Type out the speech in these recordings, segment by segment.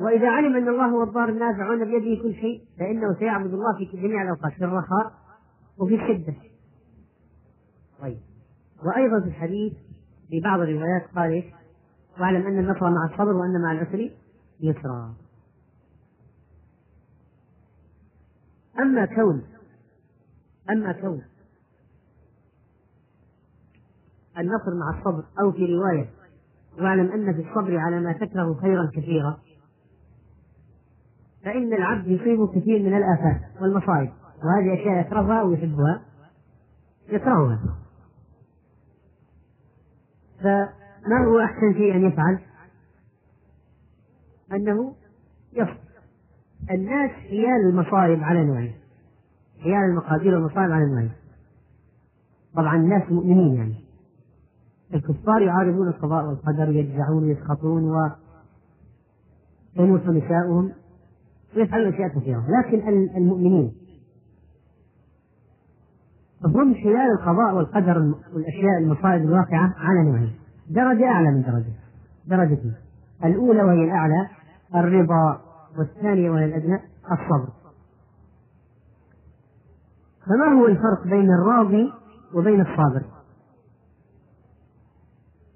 وإذا علم أن الله هو الضار النافع وأن بيده كل شيء فإنه سيعبد الله في جميع الأوقات في الرخاء وفي الشدة. طيب. وأيضا في الحديث في بعض الروايات قال إيش؟ واعلم أن النصر مع الصبر وأن مع العسر يسرا. أما كون أما كون النصر مع الصبر أو في رواية واعلم أن في الصبر على ما تكره خيرا كثيرا فإن العبد يصيبه كثير من الآفات والمصائب وهذه أشياء يكرهها ويحبها. يكرهها. فما هو أحسن شيء أن يفعل؟ أنه يصبر. الناس حيال المصائب على نوعين. حيال المقادير والمصائب على نوعين. طبعا الناس مؤمنين يعني. الكفار يعارضون القضاء والقدر يجزعون ويسخطون و يموت نساؤهم. ويفعلون اشياء كثيرة. لكن المؤمنين هم خلال القضاء والقدر والأشياء المصائب الواقعة على نوعين درجة أعلى من درجة. درجتين الأولى وهي الأعلى الرضا والثانية وهي الأدنى الصبر. فما هو الفرق بين الراضي وبين الصابر؟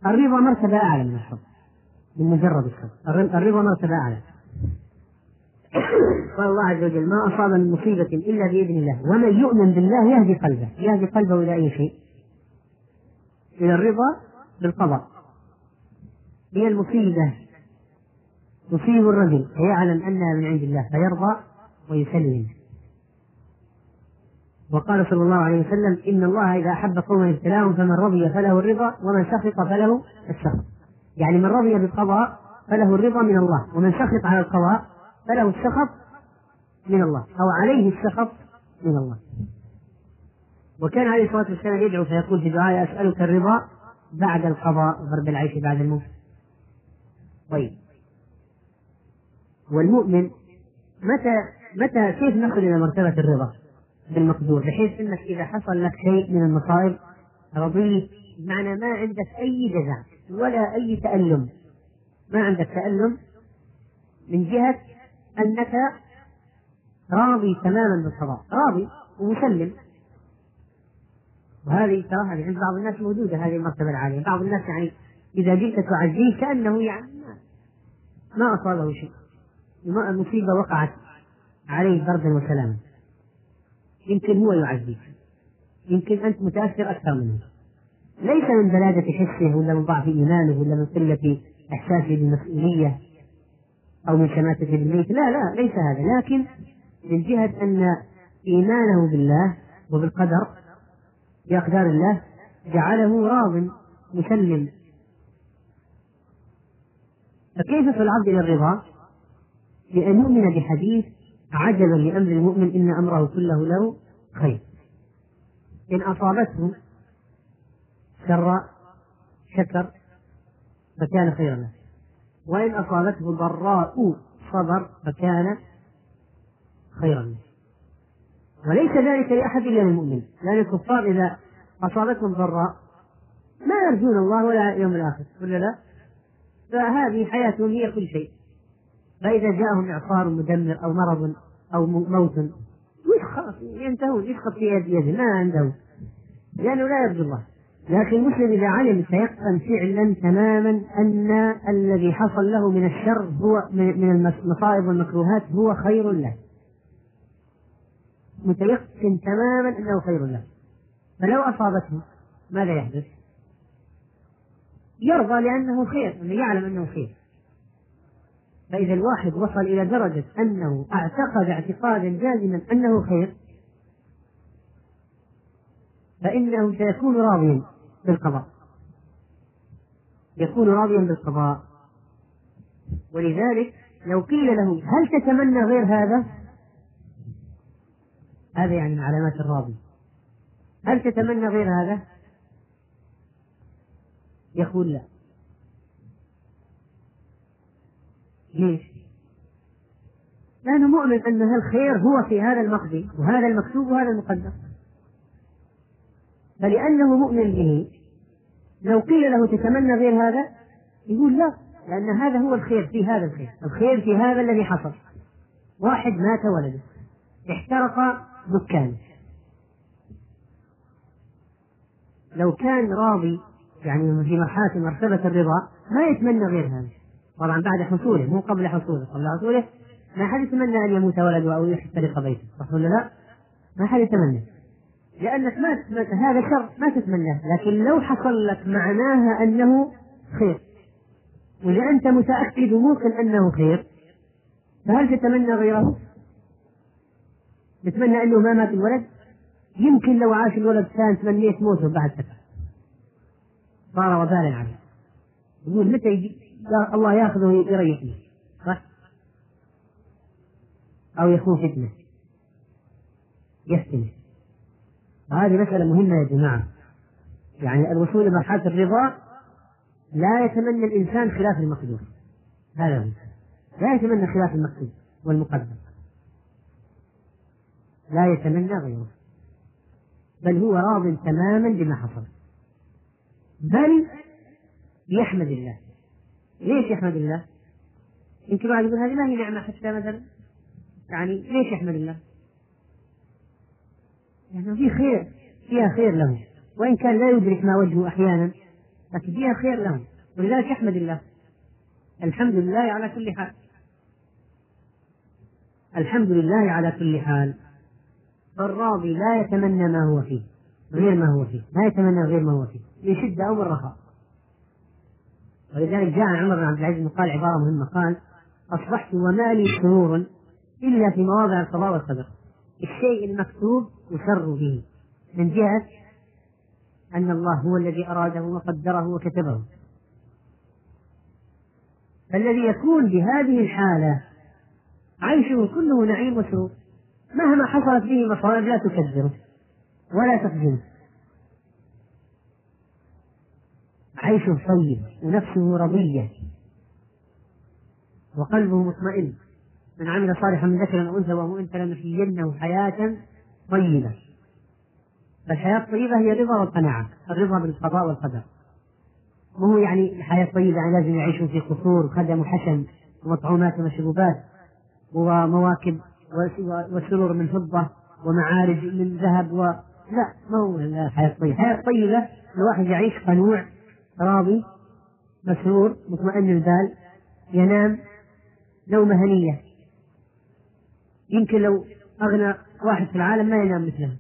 الرضا مرتبة أعلى من الصبر من مجرد الصبر. الرضا مرتبة أعلى. قال الله عز وجل ما أصاب من مصيبة إلا بإذن الله. ومن يؤمن بالله يهدي قلبه. يهدي قلبه إلى أي شيء؟ إلى الرضا بالقضاء. هي المصيبة. تصيب الرجل. فيعلم أنها من عند الله. فيرضى ويسلم. وقال صلى الله عليه وسلم إن الله إذا أحب قوما ابتلاهم فمن رضي فله الرضا ومن سخط فله السخط. يعني من رضي بالقضاء فله الرضا من الله ومن سخط على القضاء فله السخط من الله أو عليه السخط من الله. وكان عليه الصلاة والسلام يدعو فيقول في دعائه أسألك الرضا بعد القضاء وضرب العيش بعد الموت. طيب. والمؤمن متى متى كيف نصل إلى مرتبة الرضا؟ بالمقدور؟ بحيث إنك إذا حصل لك شيء من المصائب رضيت بمعنى ما عندك أي جزع ولا أي تألم. ما عندك تألم من جهة أنك راضي تماما بالقضاء راضي ومسلم. وهذه ترى هذه عند بعض الناس موجودة هذه المرتبة العالية. بعض الناس يعني إذا جئت تعزيه كأنه يعني ما أصابه شيء. المصيبة وقعت عليه بردا وسلاما. يمكن هو يعزيك. يمكن أنت متأثر أكثر منه. ليس من بلادة حسه ولا من ضعف إيمانه ولا من قلة إحساسه بالمسؤولية. أو من شماتة بالبيت لا لا ليس هذا. لكن من جهة أن إيمانه بالله وبالقدر بأقدار الله جعله راض مسلم. فكيف يصل العبد إلى الرضا؟ بأن يؤمن بحديث عجبا لأمر المؤمن إن أمره كله له خير. إن أصابته سراء شكر فكان خيرا له. وإن أصابته ضراء صبر فكان خيرا له. وليس ذلك لأحد إلا للمؤمن لأن الكفار إذا أصابتهم ضراء ما يرجون الله ولا يوم الآخر ولا لا؟ فهذه حياتهم هي كل شيء. فإذا جاءهم إعصار مدمر أو مرض أو موت يسخط ينتهون يسخط في يد يده ما عنده لأنه لا يرجو الله. لكن المسلم إذا علم تيقن فعلا تماما أن الذي حصل له من الشر هو من المصائب والمكروهات هو خير له. متيقن تماما أنه خير له. فلو أصابته ماذا يحدث؟ يرضى لأنه خير أنه يعلم أنه خير. فإذا الواحد وصل إلى درجة أنه اعتقد اعتقادا جازما أنه خير فإنه سيكون راضيا. بالقضاء يكون راضيا بالقضاء ولذلك لو قيل له هل تتمنى غير هذا؟ هذا يعني من علامات الراضي هل تتمنى غير هذا؟ يقول لا ليش؟ لأنه مؤمن أن الخير هو في هذا المقضي وهذا المكتوب وهذا المقدر فلأنه مؤمن به. لو قيل له تتمنى غير هذا يقول لا لأن هذا هو الخير في هذا الخير. الخير في هذا الذي حصل. واحد مات ولده. احترق دكانه لو كان راضي يعني في مرحلة مرتبة الرضا ما يتمنى غير هذا. طبعا بعد حصوله مو قبل حصوله قبل حصوله ما حد يتمنى أن يموت ولده أو يحترق بيته. صح ولا لا؟ ما حد يتمنى. لأنك ما هذا شر ما تتمناه لكن لو حصل لك معناها أنه خير. وإذا أنت متأكد وموقن أنه خير فهل تتمنى غيره؟ تتمنى أنه ما مات الولد؟ يمكن لو عاش الولد كان تمنيت موته بعد فترة صار وبالا عليه. يقول متى يجي؟ الله ياخذه ويريحني صح؟ أو يكون فتنة يفتنه هذه مسألة مهمة يا جماعة. يعني الوصول إلى مرحلة الرضا لا يتمنى الإنسان خلاف المقدور. هذا هو. لا يتمنى خلاف المكتوب والمقدر. لا يتمنى غيره. بل هو راض تماما بما حصل. بل يحمد الله. ليش يحمد الله؟ يمكن واحد يقول هذه ما هي نعمة حتى مثلا؟ يعني ليش يحمد الله؟ لأنه في خير فيها خير له وإن كان لا يدرك ما وجهه أحيانا لكن فيها خير له ولذلك يحمد الله. الحمد لله على كل حال. الحمد لله على كل حال. فالراضي لا يتمنى ما هو فيه غير ما هو فيه. لا يتمنى غير ما هو فيه. من شدة أو من رخاء. ولذلك جاء عمر بن عبد العزيز قال عبارة مهمة قال أصبحت وما لي سرور إلا في مواضع القضاء والقدر. الشيء المكتوب يسر به من جهة أن الله هو الذي أراده وقدره وكتبه. فالذي يكون بهذه الحالة عيشه كله نعيم وسرور مهما حصلت به مصائب لا تكذره ولا تخزنه. عيشه طيب ونفسه رضية وقلبه مطمئن. من عمل صالحا من ذكر أو أنثى وهو أنثى لنحيينه حياة طيبة. فالحياة الطيبة هي الرضا والقناعة الرضا بالقضاء والقدر. مو يعني الحياة الطيبة يعني لازم يعيشوا في قصور خدم وحشم ومطعومات ومشروبات ومواكب وسرور من فضة ومعارج من ذهب و لا ما هو الحياة الطيبة الحياة الطيبة الواحد يعيش قنوع راضي مسرور مطمئن البال ينام نومة هنية. يمكن لو أغنى واحد في العالم ما ينام مثله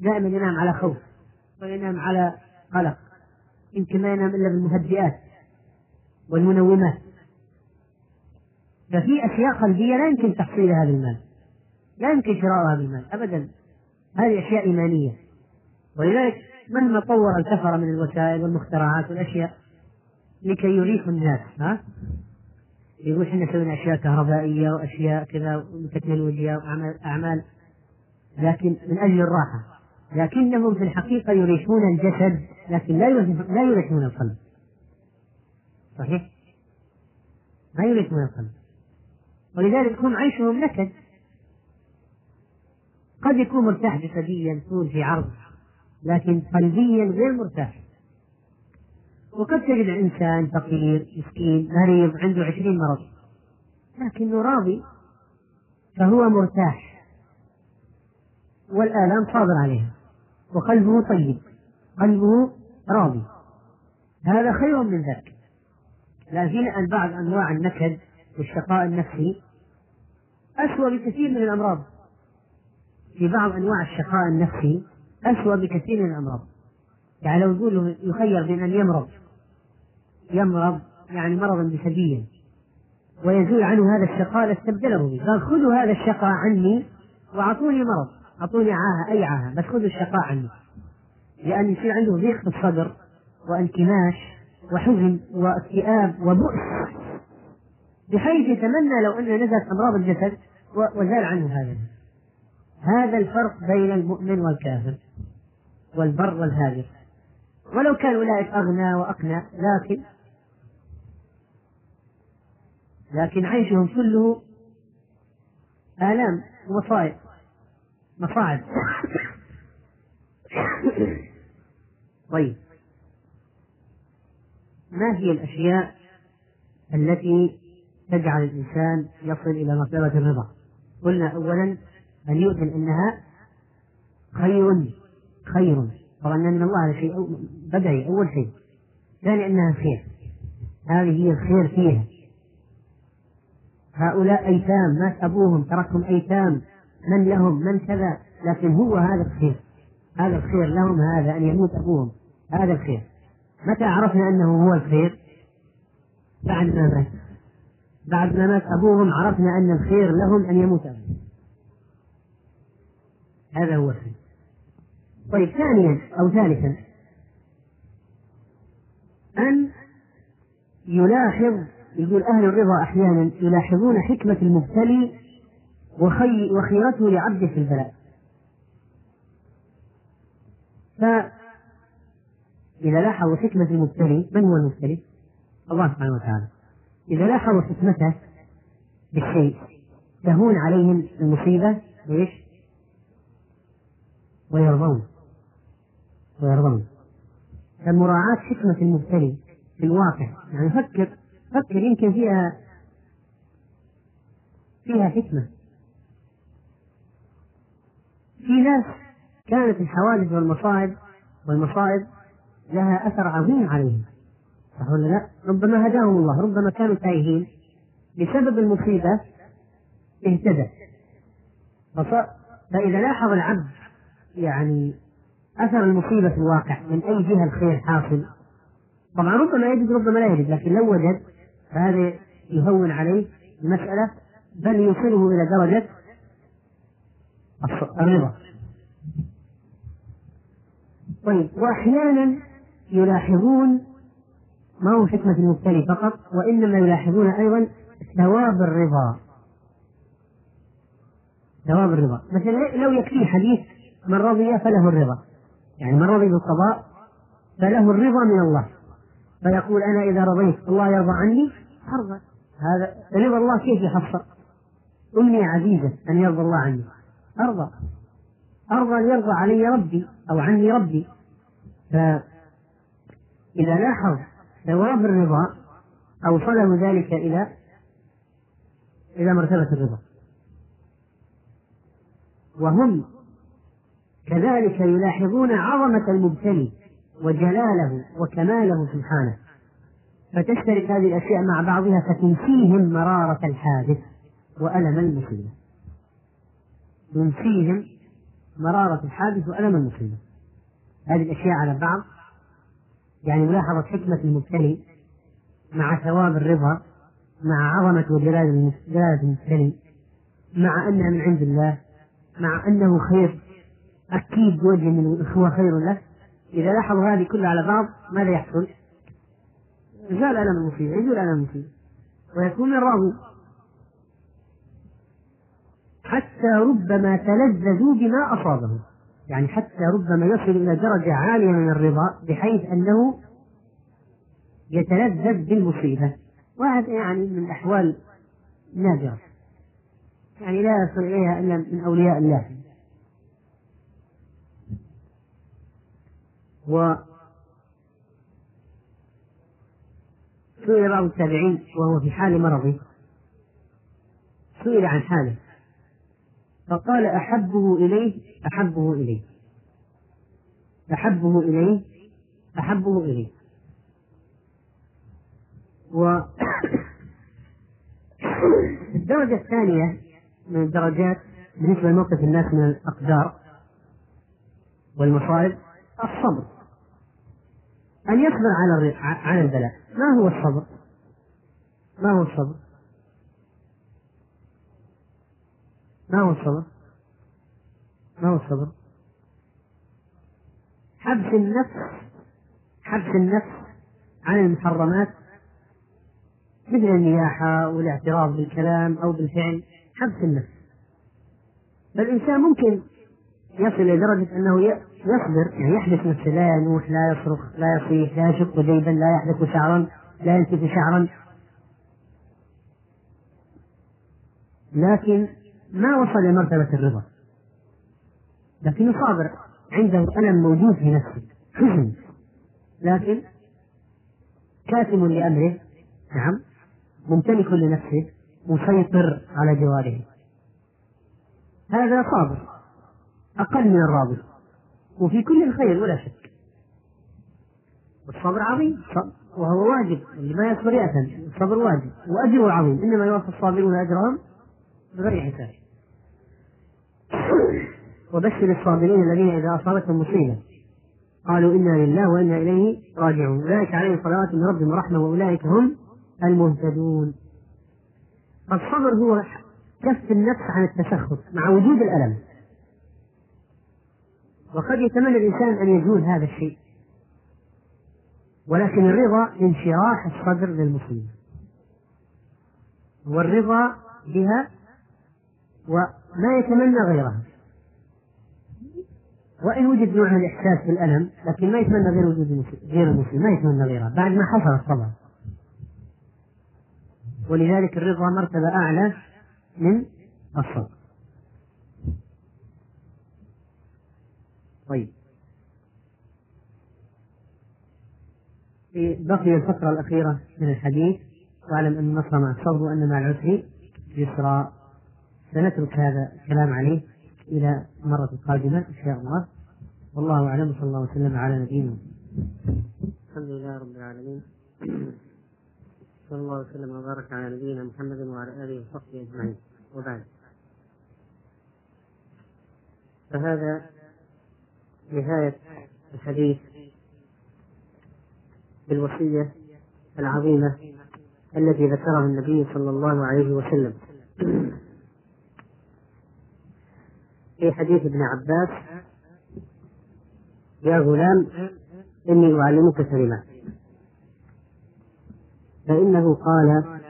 دائما ينام على خوف وينام على قلق. يمكن ما ينام إلا بالمهدئات والمنومات. ففي أشياء قلبية لا يمكن تحصيل هذا المال لا يمكن شراء هذا المال أبدا. هذه أشياء إيمانية. ولذلك مهما طور الكفر من الوسائل والمخترعات والأشياء لكي يريحوا الناس ها؟ يقول إحنا سوينا أشياء كهربائية وأشياء كذا تكنولوجيا واعمال لكن من أجل الراحة. لكنهم في الحقيقة يريحون الجسد لكن لا لا يريحون القلب. صحيح؟ ما يريحون القلب. ولذلك هم عيشهم نكد. قد يكون مرتاح جسديا طول في عرض لكن قلبيا غير مرتاح. وقد تجد إنسان فقير مسكين مريض عنده عشرين مرض. لكنه راضي فهو مرتاح. والآلام صابر عليها. وقلبه طيب. قلبه راضي. هذا خير من ذاك. لكن بعض أنواع النكد والشقاء النفسي. أسوأ بكثير من الأمراض. في بعض أنواع الشقاء النفسي أسوأ بكثير من الأمراض. يعني لو يقول يخير بين أن يمرض. يمرض يعني مرضا جسديا ويزول عنه هذا الشقاء لاستبدله به قال خذوا هذا الشقاء عني وأعطوني مرض. أعطوني عاهة أي عاهة بس خذوا الشقاء عني. لأن يصير عنده ضيق في الصدر وانكماش وحزن واكتئاب وبؤس. بحيث يتمنى لو ان نزلت أمراض الجسد وزال عنه هذا. هذا الفرق بين المؤمن والكافر والبر والهاجر. ولو كان أولئك أغنى وأقنى لكن لكن عيشهم كله آلام ومصائب مصاعب. طيب. ما هي الأشياء التي تجعل الإنسان يصل إلى مرتبة الرضا؟ قلنا أولا أن يؤذن أنها خير. خير. طبعا من الله هذا شيء بدعي أول شيء. ثاني أنها خير. هذه هي الخير فيها. هؤلاء أيتام مات أبوهم تركهم أيتام. من لهم؟ من كذا؟ لكن هو هذا الخير. هذا الخير لهم هذا أن يموت أبوهم. هذا الخير. متى عرفنا أنه هو الخير؟ بعد ما مات. بعد ما مات أبوهم عرفنا أن الخير لهم أن يموت أبوهم. هذا هو الخير. طيب ثانيا أو ثالثا. أن يلاحظ يقول أهل الرضا أحيانا يلاحظون حكمة المبتلي وخي وخيرته لعبده في البلاء فإذا لاحظوا حكمة المبتلي من هو المبتلي؟ الله سبحانه وتعالى إذا لاحظوا حكمته بالشيء تهون عليهم المصيبة إيش؟ ويرضون ويرضون فمراعاة حكمة المبتلي في الواقع يعني فكر فكر يمكن فيها فيها حكمة. في ناس كانت الحوادث والمصائب والمصائب لها أثر عظيم عليهم. صح ولا لا؟ ربما هداهم الله، ربما كانوا تايهين. بسبب المصيبة اهتدى. فإذا لاحظ العبد يعني أثر المصيبة في الواقع من أي جهة الخير حاصل؟ طبعا ربما يجد ربما لا يجد لكن لو وجد فهذا يهون عليه المسألة بل يوصله إلى درجة الرضا. طيب وأحيانا يلاحظون ما هو حكمة المبتلي فقط وإنما يلاحظون أيضا ثواب الرضا. ثواب الرضا. مثلا لو يكفي حديث من رضي فله الرضا. يعني من رضي بالقضاء فله الرضا من الله. فيقول أنا إذا رضيت الله يرضى عني أرضى هذا رضا الله كيف يحصل أمنية عزيزة أن يرضى الله عني. أرضى. أرضى أن يرضى علي ربي أو عني ربي. فإذا لاحظ ثواب الرضا أوصله ذلك إلى إلى مرتبة الرضا. وهم كذلك يلاحظون عظمة المبتلي وجلاله وكماله سبحانه. فتشترك هذه الأشياء مع بعضها فتنسيهم مرارة الحادث وألم المصيبة ينسيهم مرارة الحادث وألم المصيبة هذه الأشياء على بعض يعني ملاحظة حكمة المبتلي مع ثواب الرضا مع عظمة وجلال جلالة المبتلي مع أنها من عند الله مع أنه خير أكيد بوجه من الإخوة خير له إذا لاحظوا هذه كلها على بعض ماذا يحصل؟ زال ألم المصيبة يزول ألم المصيبة ويكون من حتى ربما تلذذوا بما أصابهم يعني حتى ربما يصل إلى درجة عالية من الرضا بحيث أنه يتلذذ بالمصيبة. وهذا يعني من الأحوال نادرة. يعني لا يصل إليها إلا من أولياء الله. سئل بعض التابعين وهو في حال مرضه. سئل عن حاله. فقال أحبه إليه أحبه إليه. أحبه إليه أحبه إليه. و الدرجة الثانية من الدرجات بالنسبة لموقف الناس من الأقدار والمصائب الصبر. أن يصبر على على البلاء. ما هو الصبر؟ ما هو الصبر؟ ما هو الصبر؟ ما هو الصبر؟ حبس النفس حبس النفس عن المحرمات مثل النياحة والاعتراض بالكلام أو بالفعل حبس النفس فالإنسان ممكن يصل إلى درجة أنه يصبر يعني يحبس نفسه لا ينوح لا يصرخ لا يصيح لا يشق جيبا لا يحدث شعرا لا ينتف شعرا. لكن ما وصل إلى مرتبة الرضا. لكنه صابر عنده ألم موجود في نفسه حزن. لكن كاتم لأمره نعم ممتلك لنفسه مسيطر على جواره. هذا صابر أقل من الراضي. وفي كل الخير ولا شك. والصبر عظيم. وهو واجب. اللي ما يصبر يأثم. الصبر واجب. وأجره عظيم. إنما يوفى الصابرون أجرهم بغير حساب. وبشر الصابرين الذين إذا أصابتهم مصيبة قالوا إنا لله وإنا إليه راجعون. أولئك عليهم صلوات من ربهم ورحمة وأولئك هم المهتدون. الصبر هو كف النفس عن التسخط مع وجود الألم. وقد يتمنى الإنسان أن يزول هذا الشيء. ولكن الرضا انشراح الصدر للمصيبة والرضا بها وما يتمنى غيرها. وإن وجد نوع من الإحساس بالألم لكن ما يتمنى غير وجود غير المسلم. ما يتمنى غيرها. بعد ما حصل الصبر ولذلك الرضا مرتبة أعلى من الصبر طيب. في بقي الفقرة الأخيرة من الحديث. واعلم أن النصر مع الصبر وأن مع العسر. يسرا سنترك هذا الكلام عليه إلى المرة القادمة إن شاء الله. والله أعلم. صلى الله وسلم على نبينا الحمد لله رب العالمين. صلى الله وسلم وبارك على نبينا محمد وعلى آله وصحبه أجمعين. وبعد. فهذا نهاية الحديث بالوصية العظيمة التي ذكرها النبي صلى الله عليه وسلم. في حديث ابن عباس يا غلام إني أعلمك كلمات فإنه قال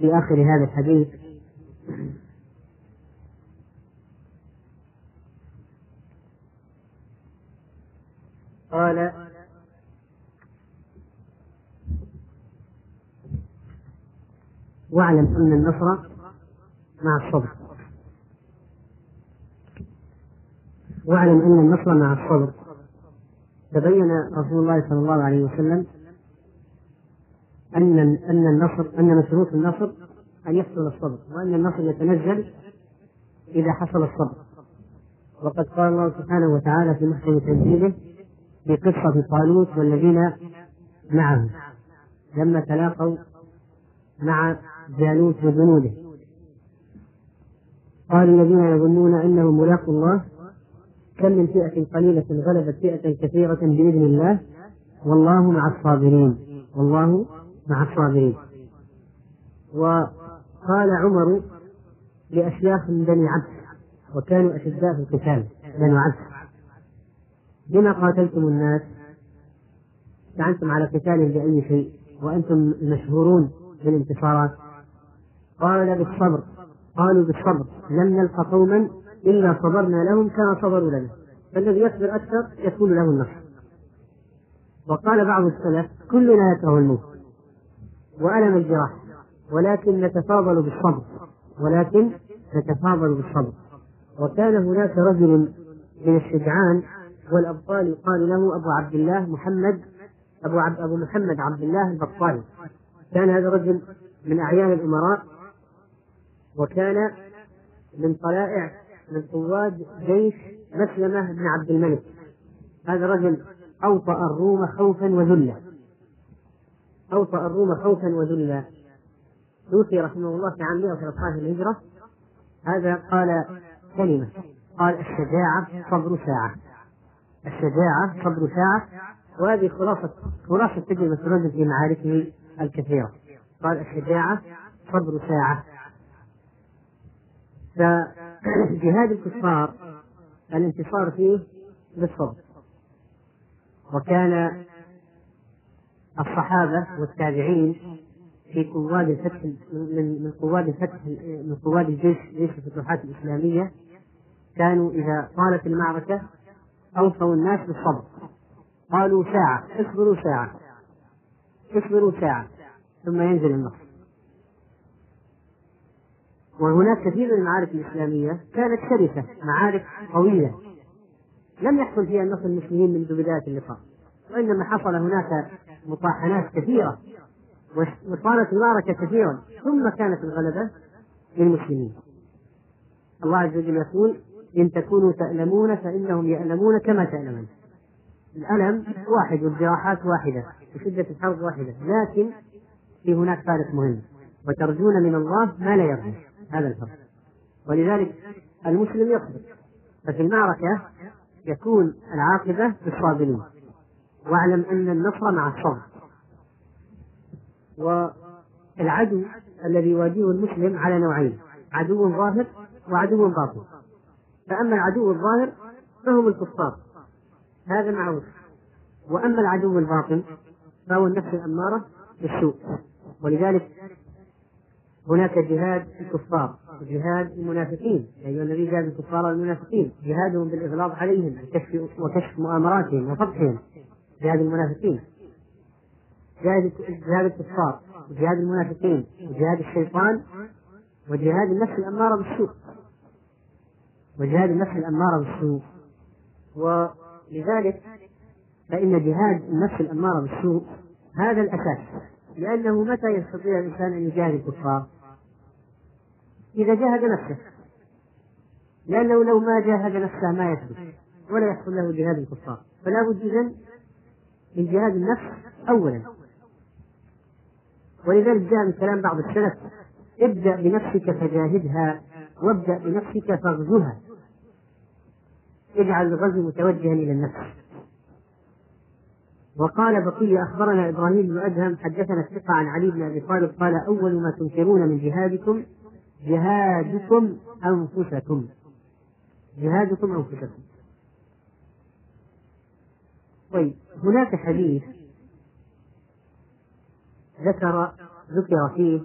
في آخر هذا الحديث قال واعلم أن النصر مع الصبر. واعلم أن النصر مع الصبر. تبين رسول الله صلى الله عليه وسلم أن أن النصر أن من شروط النصر أن يحصل الصبر وأن النصر يتنزل إذا حصل الصبر. وقد قال الله سبحانه وتعالى في محكم تنزيله في قصة طالوت والذين معه لما تلاقوا مع جالوت وجنوده. قال الذين يظنون انهم ملاقوا الله كم من فئة قليلة غلبت فئة كثيرة بإذن الله والله مع الصابرين والله مع الصابرين. وقال عمر لأشياخ من بني عبد وكانوا أشداء في القتال بنو عبد لما قاتلتم الناس استعنتم على قتال بأي شيء وأنتم مشهورون بالانتصارات. قال بالصبر قالوا بالصبر لم نلق قوما إلا صبرنا لهم كما صبروا لنا. فالذي يصبر أكثر يكون له النصر. وقال بعض السلف كلنا يكره الموت وألم الجراح ولكن نتفاضل بالصبر ولكن نتفاضل بالصبر. وكان هناك رجل من الشجعان والأبطال يقال له أبو عبد الله محمد أبو عبد أبو محمد عبد الله البطالي كان هذا الرجل من أعيان الأمراء وكان من طلائع من قواد جيش مسلمة بن عبد الملك. هذا الرجل أوطأ الروم خوفا وذلا. أوطأ الروم خوفا وذلا. توفي رحمه الله في عام 113 الهجرة. هذا قال كلمة قال الشجاعة صبر ساعة. الشجاعة صبر ساعة وهذه خلاصة خلاصة تجربة الرجل في معاركه الكثيرة. قال الشجاعة صبر ساعة فجهاد الكفار الانتصار فيه بالصبر. وكان الصحابة والتابعين في قواد الفتح من من قواد الفتح من قواد الجيش جيش الفتوحات الإسلامية كانوا إذا طالت المعركة أوصوا الناس بالصبر. قالوا ساعة. اصبروا ساعة. اصبروا ساعة. ثم ينزل النصر. وهناك كثير من المعارك الإسلامية كانت شرسة معارك قوية. لم يحصل فيها النصر المسلمين منذ بداية اللقاء. وإنما حصل هناك مطاحنات كثيرة وصارت المعركة كثيرا. ثم كانت الغلبة للمسلمين. الله عز وجل يقول إن تكونوا تألمون فإنهم يألمون كما تألمون الألم واحد والجراحات واحدة وشدة الحرب واحدة. لكن في هناك فارق مهم وترجون من الله ما لا يرجو. هذا الفرق. ولذلك المسلم يصبر ففي المعركة يكون العاقبة للصابرين. واعلم أن النصر مع الصبر. والعدو الذي يواجهه المسلم على نوعين عدو ظاهر وعدو باطن. فأما العدو الظاهر فهم الكفار. هذا معروف. وأما العدو الباطن فهو النفس الأمارة بالسوء ولذلك هناك جهاد الكفار وجهاد المنافقين. يا أيها النبي جاهد الكفار والمنافقين جهادهم بالإغلاظ عليهم وكشف وكشف مؤامراتهم وفضحهم جهاد المنافقين. جهاد جهاد الكفار. وجهاد المنافقين. وجهاد الشيطان. وجهاد النفس الأمارة بالسوء. وجهاد النفس الأمارة بالسوء ولذلك فإن جهاد النفس الأمارة بالسوء هذا الأساس لأنه متى يستطيع الإنسان أن يجاهد الكفار؟ إذا جاهد نفسه. لأنه لو ما جاهد نفسه ما يثبت ولا يحصل له جهاد الكفار. فلا بد إذن من جهاد النفس أولا. ولذلك جاء من كلام بعض السلف ابدأ بنفسك فجاهدها وابدأ بنفسك فاغزوها. اجعل الغزو متوجها إلى النفس. وقال بقي أخبرنا إبراهيم بن أدهم حدثنا الثقة عن علي بن أبي طالب قال أول ما تنكرون من جهادكم جهادكم أنفسكم. جهادكم أنفسكم. طيب هناك حديث ذكر ذكر فيه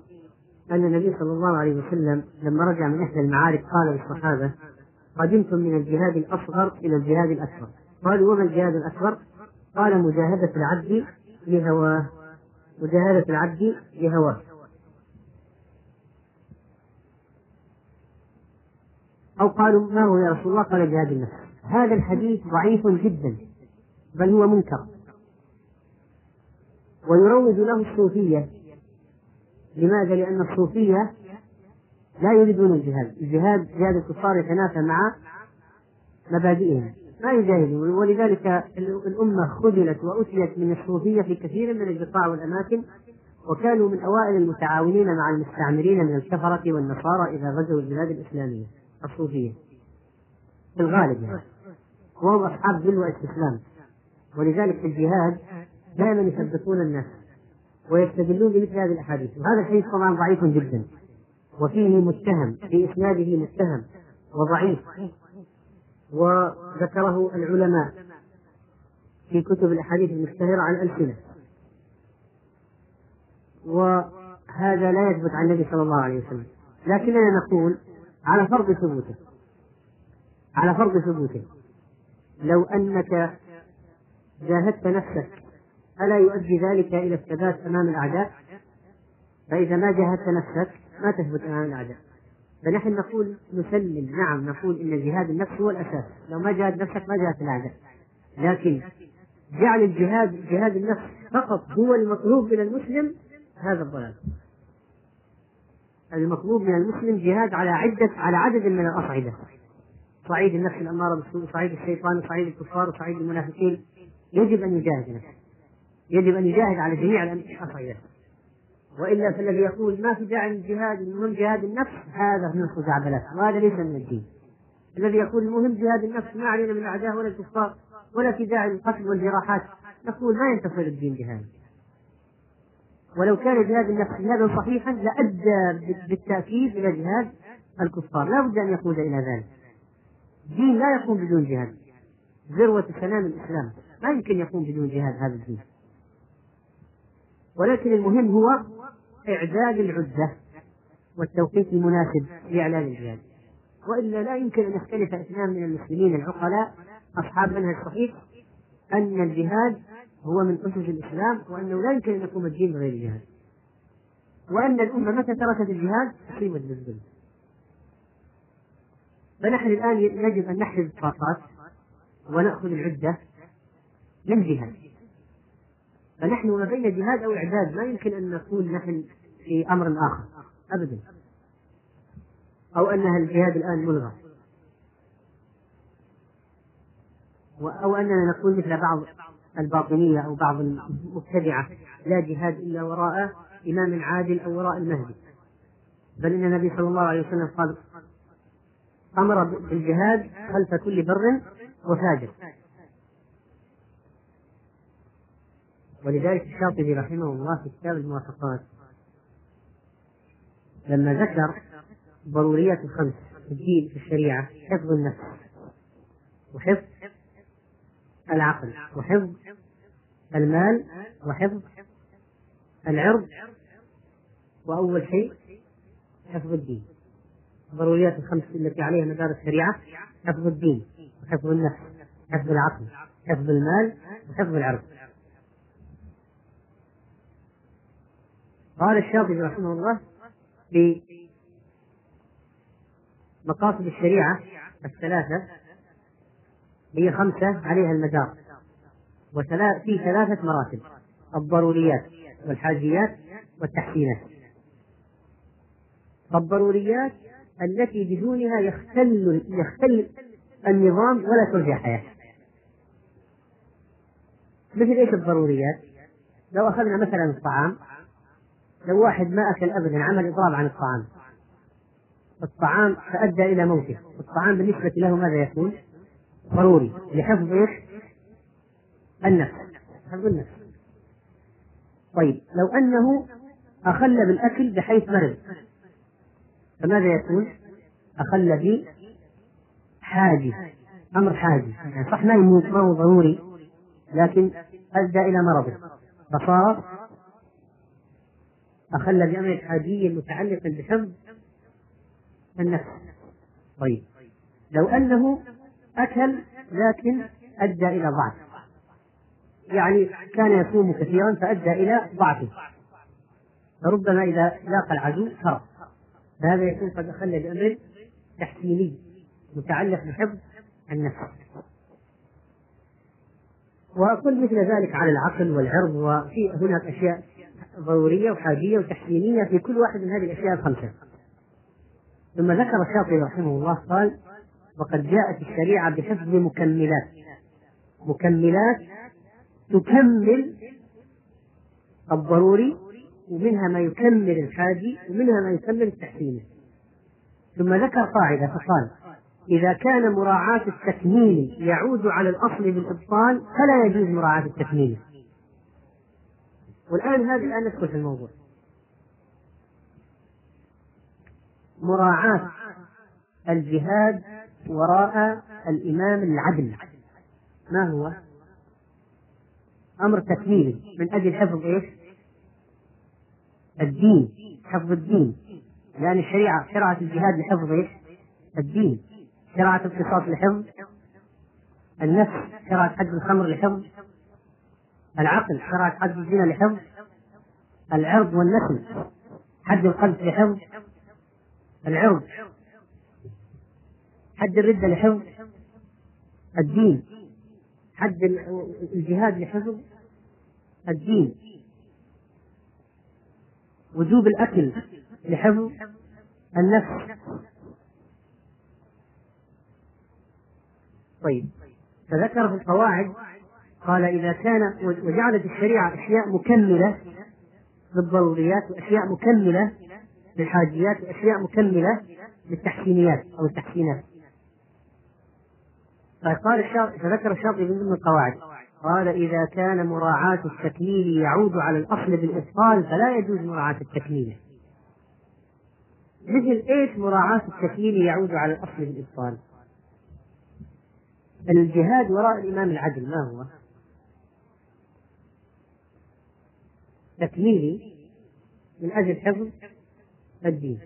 أن النبي صلى الله عليه وسلم لما رجع من إحدى المعارك قال للصحابة قدمتم من الجهاد الأصغر إلى الجهاد الأكبر. قالوا وما الجهاد الأكبر؟ قال مجاهدة العبد لهواه. مجاهدة العبد لهواه. أو قالوا ما هو يا رسول الله؟ قال جهاد النفس. هذا الحديث ضعيف جدا بل هو منكر. ويروج له الصوفية. لماذا؟ لأن الصوفية لا يريدون الجهاد، الجهاد جهاد الكفار يتنافى مع مبادئهم، ما يجاهدون. ولذلك الأمة خذلت وأتيت من الصوفية في كثير من البقاع والأماكن وكانوا من أوائل المتعاونين مع المستعمرين من الكفرة والنصارى إذا غزوا البلاد الإسلامية الصوفية. في الغالب يعني. وهم أصحاب ذل وإستسلام. ولذلك في الجهاد دائما يثبتون الناس ويستدلون بمثل هذه الأحاديث. وهذا الحديث طبعا ضعيف جدا. وفيه متهم في إسناده متهم وضعيف. وذكره العلماء في كتب الأحاديث المشتهرة عن ألسنة وهذا لا يثبت عن النبي صلى الله عليه وسلم. لكننا نقول على فرض ثبوته. على فرض ثبوته. لو أنك جاهدت نفسك ألا يؤدي ذلك إلى الثبات أمام الأعداء؟ فإذا ما جاهدت نفسك ما تثبت أمام الأعداء. فنحن نقول نسلم نعم نقول إن جهاد النفس هو الأساس. لو ما جاهد نفسك ما جاهدت الأعداء. لكن جعل الجهاد جهاد النفس فقط هو المطلوب من المسلم هذا الضلال. المطلوب من المسلم جهاد على عدة على عدد من الأصعدة. صعيد النفس الأمارة بالسوء صعيد الشيطان وصعيد الكفار وصعيد المنافقين. يجب أن يجاهد نفسه. يجب أن يجاهد على جميع الأصعدة. وإلا فالذي يقول ما في داعي للجهاد المهم جهاد النفس هذا من الخزعبلات وهذا ليس من الدين. الذي يقول المهم جهاد النفس ما علينا من الأعداء ولا الكفار ولا في داعي للقتل والجراحات نقول ما ينتصر الدين بهذا ولو كان جهاد النفس جهادا صحيحا لأدى بالتأكيد إلى جهاد الكفار. لا بد أن يقود إلى ذلك. دين لا يقوم بدون جهاد. ذروة سلام الإسلام. ما يمكن يقوم بدون جهاد هذا الدين. ولكن المهم هو إعداد العدة والتوقيت المناسب لإعلان الجهاد. وإلا لا يمكن أن يختلف أثنان من المسلمين العقلاء. أصحاب منهج صحيح أن الجهاد هو من أسس الإسلام وأنه لا يمكن أن يقوم الدين بغير الجهاد. وأن الأمة متى تركت الجهاد؟ أصيبت بالذل فنحن الآن يجب أن نحرز الطاقات ونأخذ العدة للجهاد. فنحن ما بين جهاد أو إعداد ما يمكن أن نقول نحن في أمر آخر أبدا. أو أنها الجهاد الآن ملغى. أو أننا نقول مثل بعض الباطنية أو بعض المبتدعة لا جهاد إلا وراء إمام عادل أو وراء المهدي. بل إن النبي صلى الله عليه وسلم قال أمر بالجهاد خلف كل بر وفاجر. ولذلك الشاطبي رحمه الله في كتاب الموافقات لما ذكر ضروريات الخمس في الدين في الشريعة حفظ النفس وحفظ العقل وحفظ المال وحفظ العرض وأول شيء حفظ الدين. الضروريات الخمس التي عليها مدار الشريعة حفظ الدين وحفظ النفس حفظ العقل حفظ المال وحفظ العرض. قال الشاطبي رحمه الله في مقاصد الشريعة الثلاثة هي خمسة عليها المدار وفي ثلاثة مراتب الضروريات والحاجيات والتحسينات فالضروريات التي بدونها يختل يختل النظام ولا ترجع حياة مثل إيش الضروريات؟ لو أخذنا مثلا الطعام لو واحد ما أكل ابدا عمل إضراب عن الطعام. الطعام فأدى إلى موته. الطعام بالنسبة له ماذا يكون؟ ضروري. لحفظ إيش؟ النفس. حفظ النفس. طيب لو أنه أخل بالأكل بحيث مرض فماذا يكون؟ أخل ب حاجز أمر حاجز يعني صح ما يموت ما هو ضروري لكن أدى إلى مرضه. فصار اخل بأمر حاجي متعلق بحفظ النفس. طيب. لو أنه أكل لكن أدى إلى ضعف. يعني كان يصوم كثيرا فأدى إلى ضعفه. فربما إذا لاقى العدو هرب فهذا يكون قد اخل بأمر تحسيني متعلق بحفظ النفس. وأقول مثل ذلك على العقل والعرض وفي هناك أشياء ضرورية وحاجية وتحسينية في كل واحد من هذه الأشياء الخمسة. ثم ذكر الشاطبي رحمه الله قال وقد جاءت الشريعة بحفظ مكملات. مكملات تكمل الضروري ومنها ما يكمل الحاجي ومنها ما يكمل التحسيني ثم ذكر قاعدة فقال إذا كان مراعاة التكميل يعود على الأصل بالإبطال فلا يجوز مراعاة التكميل. والآن هذه الآن ندخل في الموضوع. مراعاة الجهاد وراء الإمام العدل. ما هو؟ أمر تكميلي من أجل حفظ إيش؟ الدين. حفظ الدين. لأن الشريعة شرعت الجهاد لحفظ إيش؟ الدين. شرعت القصاص لحفظ النفس. شرعت حد الخمر لحفظ العقل شرعت حد الزنا لحفظ العرض والنسل حد القذف لحفظ العرض حد الردة لحفظ الدين حد الجهاد لحفظ الدين وجوب الأكل لحفظ النفس. طيب فذكر في القواعد قال إذا كان وجعلت الشريعة أشياء مكملة للضروريات وأشياء مكملة للحاجيات وأشياء مكملة للتحسينيات أو التحسينات. فقال الشاطبي فذكر الشاطبي من ضمن القواعد قال إذا كان مراعاة التكميل يعود على الأصل بالإبطال فلا يجوز مراعاة التكميل. مثل إيش مراعاة التكميل يعود على الأصل بالإبطال؟ الجهاد وراء الإمام العدل ما هو؟ تكميلي من أجل حفظ الدين.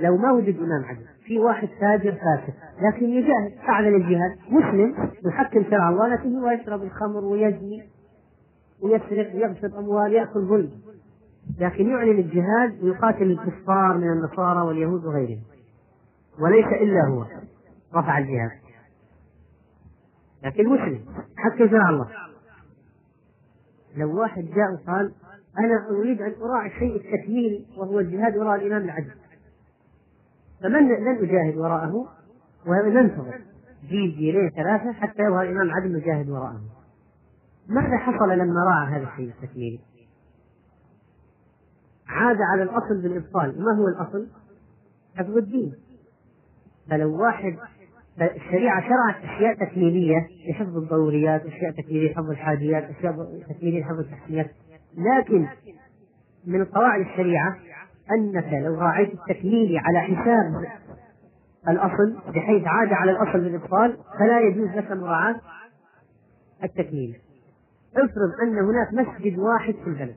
لو ما وجد إمام عدل في واحد فاجر فاسد لكن يجاهد فعل الجهاد مسلم يحكم شرع الله لكن هو يشرب الخمر ويزني ويسرق ويغصب أموال يأكل ظلم. لكن يعلن الجهاد ويقاتل الكفار من النصارى واليهود وغيرهم. وليس إلا هو رفع الجهاد. لكن مسلم حتى شرع الله. لو واحد جاء وقال أنا أريد أن أراعي الشيء التكميل وهو الجهاد وراء الإمام العدل. فمن لن أجاهد وراءه؟ وننتظر جيل جيلين ثلاثة حتى يظهر الإمام العدل نجاهد وراءه. ماذا حصل لما راعى هذا الشيء التكميلي؟ عاد على الأصل بالإبطال. وما هو الأصل؟ حفظ الدين. فلو واحد الشريعة شرعت أشياء تكميلية لحفظ الضروريات، أشياء تكميلية لحفظ الحاجيات، أشياء تكميلية لحفظ التحسينات، لكن من قواعد الشريعة أنك لو راعيت التكميل على حساب الأصل بحيث عاد على الأصل بالإبطال فلا يجوز لك مراعاة التكميل. افرض أن هناك مسجد واحد في البلد.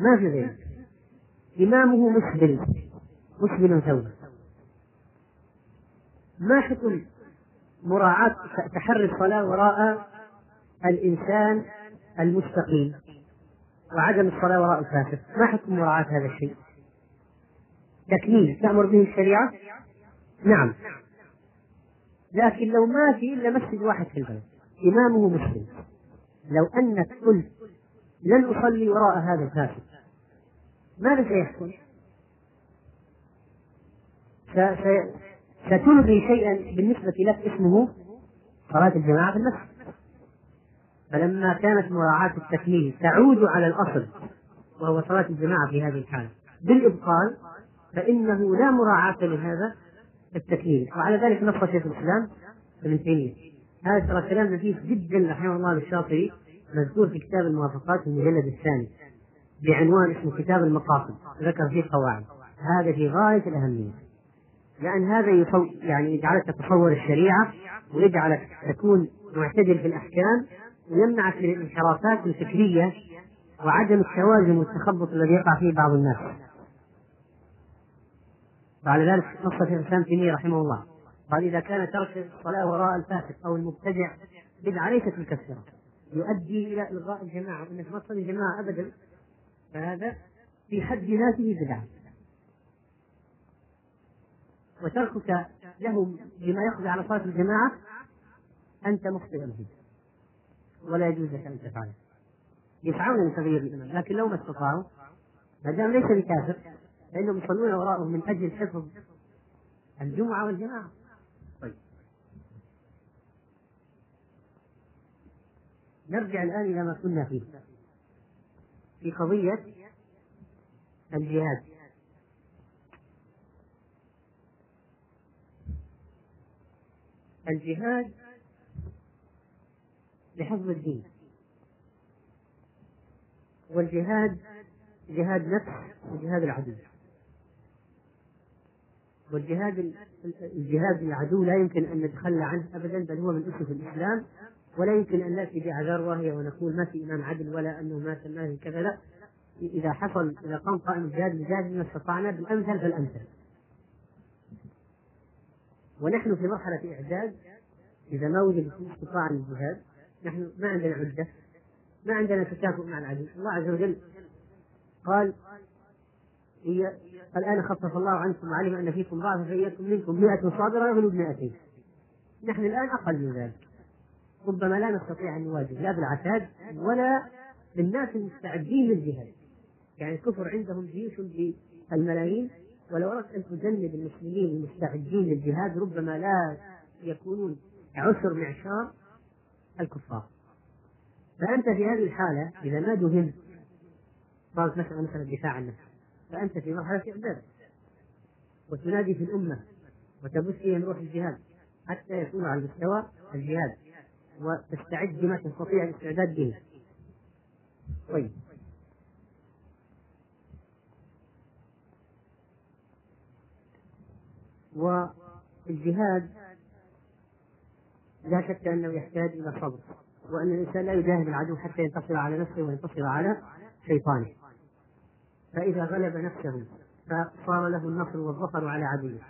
ما في غيره. إمامه مسبل مسبل ثوبه. ما حكم مراعاة تحري الصلاة وراء الإنسان المستقيم وعدم الصلاة وراء الكافر؟ ما حكم مراعاة هذا الشيء؟ تكميل تأمر به الشريعة؟ نعم. لكن لو ما في إلا مسجد واحد في البلد إمامه مسلم لو أنك قلت لن أصلي وراء هذا الكافر ماذا سيحصل؟ ستلغي شيئا بالنسبة لك اسمه صلاة الجماعة في المسجد فلما كانت مراعاة التكميل تعود على الأصل وهو صلاة الجماعة في هذه الحالة بالإبطال فإنه لا مراعاة لهذا التكميل وعلى ذلك نص شيخ الإسلام ابن تيمية. هذا ترى كلام نفيس جدا رحمه الله للشاطبي مذكور في كتاب الموافقات في المجلد الثاني بعنوان اسمه كتاب المقاصد ذكر فيه قواعد. هذا في غاية الأهمية. لأن هذا. يعني يجعلك تتصور الشريعة ويجعلك تكون معتدل في الأحكام ويمنعك من الانحرافات الفكرية وعدم التوازن والتخبط الذي يقع فيه بعض الناس. وعلى ذلك نص في الإسلام تيمية رحمه الله قال إذا كان ترك الصلاة وراء الفاسق أو المبتدع بدعة ليست مكفرة يؤدي إلى إلغاء الجماعة وأنك ما تصلي الجماعة أبدا فهذا في حد ذاته بدعة وتركك له بما يقضي على صلاة الجماعة أنت مخطئ فيه ولا يجوز لك أن تفعله يسعون لتغيير الإمام لكن لو ما استطاعوا ما دام ليس بكافر فإنهم يصلون وراءه من أجل حفظ الجمعة والجماعة. طيب. نرجع الآن إلى ما كنا فيه. في قضية الجهاد. الجهاد لحفظ الدين. والجهاد جهاد نفس وجهاد العدو. والجهاد الجهاد العدو لا يمكن أن نتخلى عنه ابدا بل هو من أسس الإسلام. ولا يمكن أن نأتي باعذار واهيه ونقول ما في إمام عدل ولا أنه ما سماه كذا لا. إذا حصل إذا قام قائم الجهاد نجاهد ما استطعنا بالأمثل فالأمثل. ونحن في مرحلة إعداد. إذا ما وجد استطاعة للجهاد نحن ما عندنا عدة ما عندنا تكافؤ مع العدو الله عز وجل قال الآن خفف الله عنكم وعلم أن فيكم ضعفا فإياكم منكم مئة صابرة يغلب مئتين. نحن الآن أقل من ذلك. ربما لا نستطيع أن نواجه لا بالعتاد ولا بالناس المستعدين للجهاد. يعني الكفر عندهم جيوش بالملايين. ولو أردت أن تجنب المسلمين المستعدين للجهاد ربما لا يكونون عسر معشار الكفار. فأنت في هذه الحالة إذا ما دهنت صارت مسألة مثلا الدفاع عن نفسك فأنت في مرحلة إعداد وتنادي في الأمة وتبث فيهم روح الجهاد حتى يكون على مستوى الجهاد وتستعد بما تستطيع الاستعداد به. طيب. والجهاد لا شك أنه يحتاج إلى صبر وأن الإنسان لا يجاهد العدو حتى ينتصر على نفسه وينتصر على شيطانه. فإذا غلب نفسه فصار له النصر والظفر على عدوه.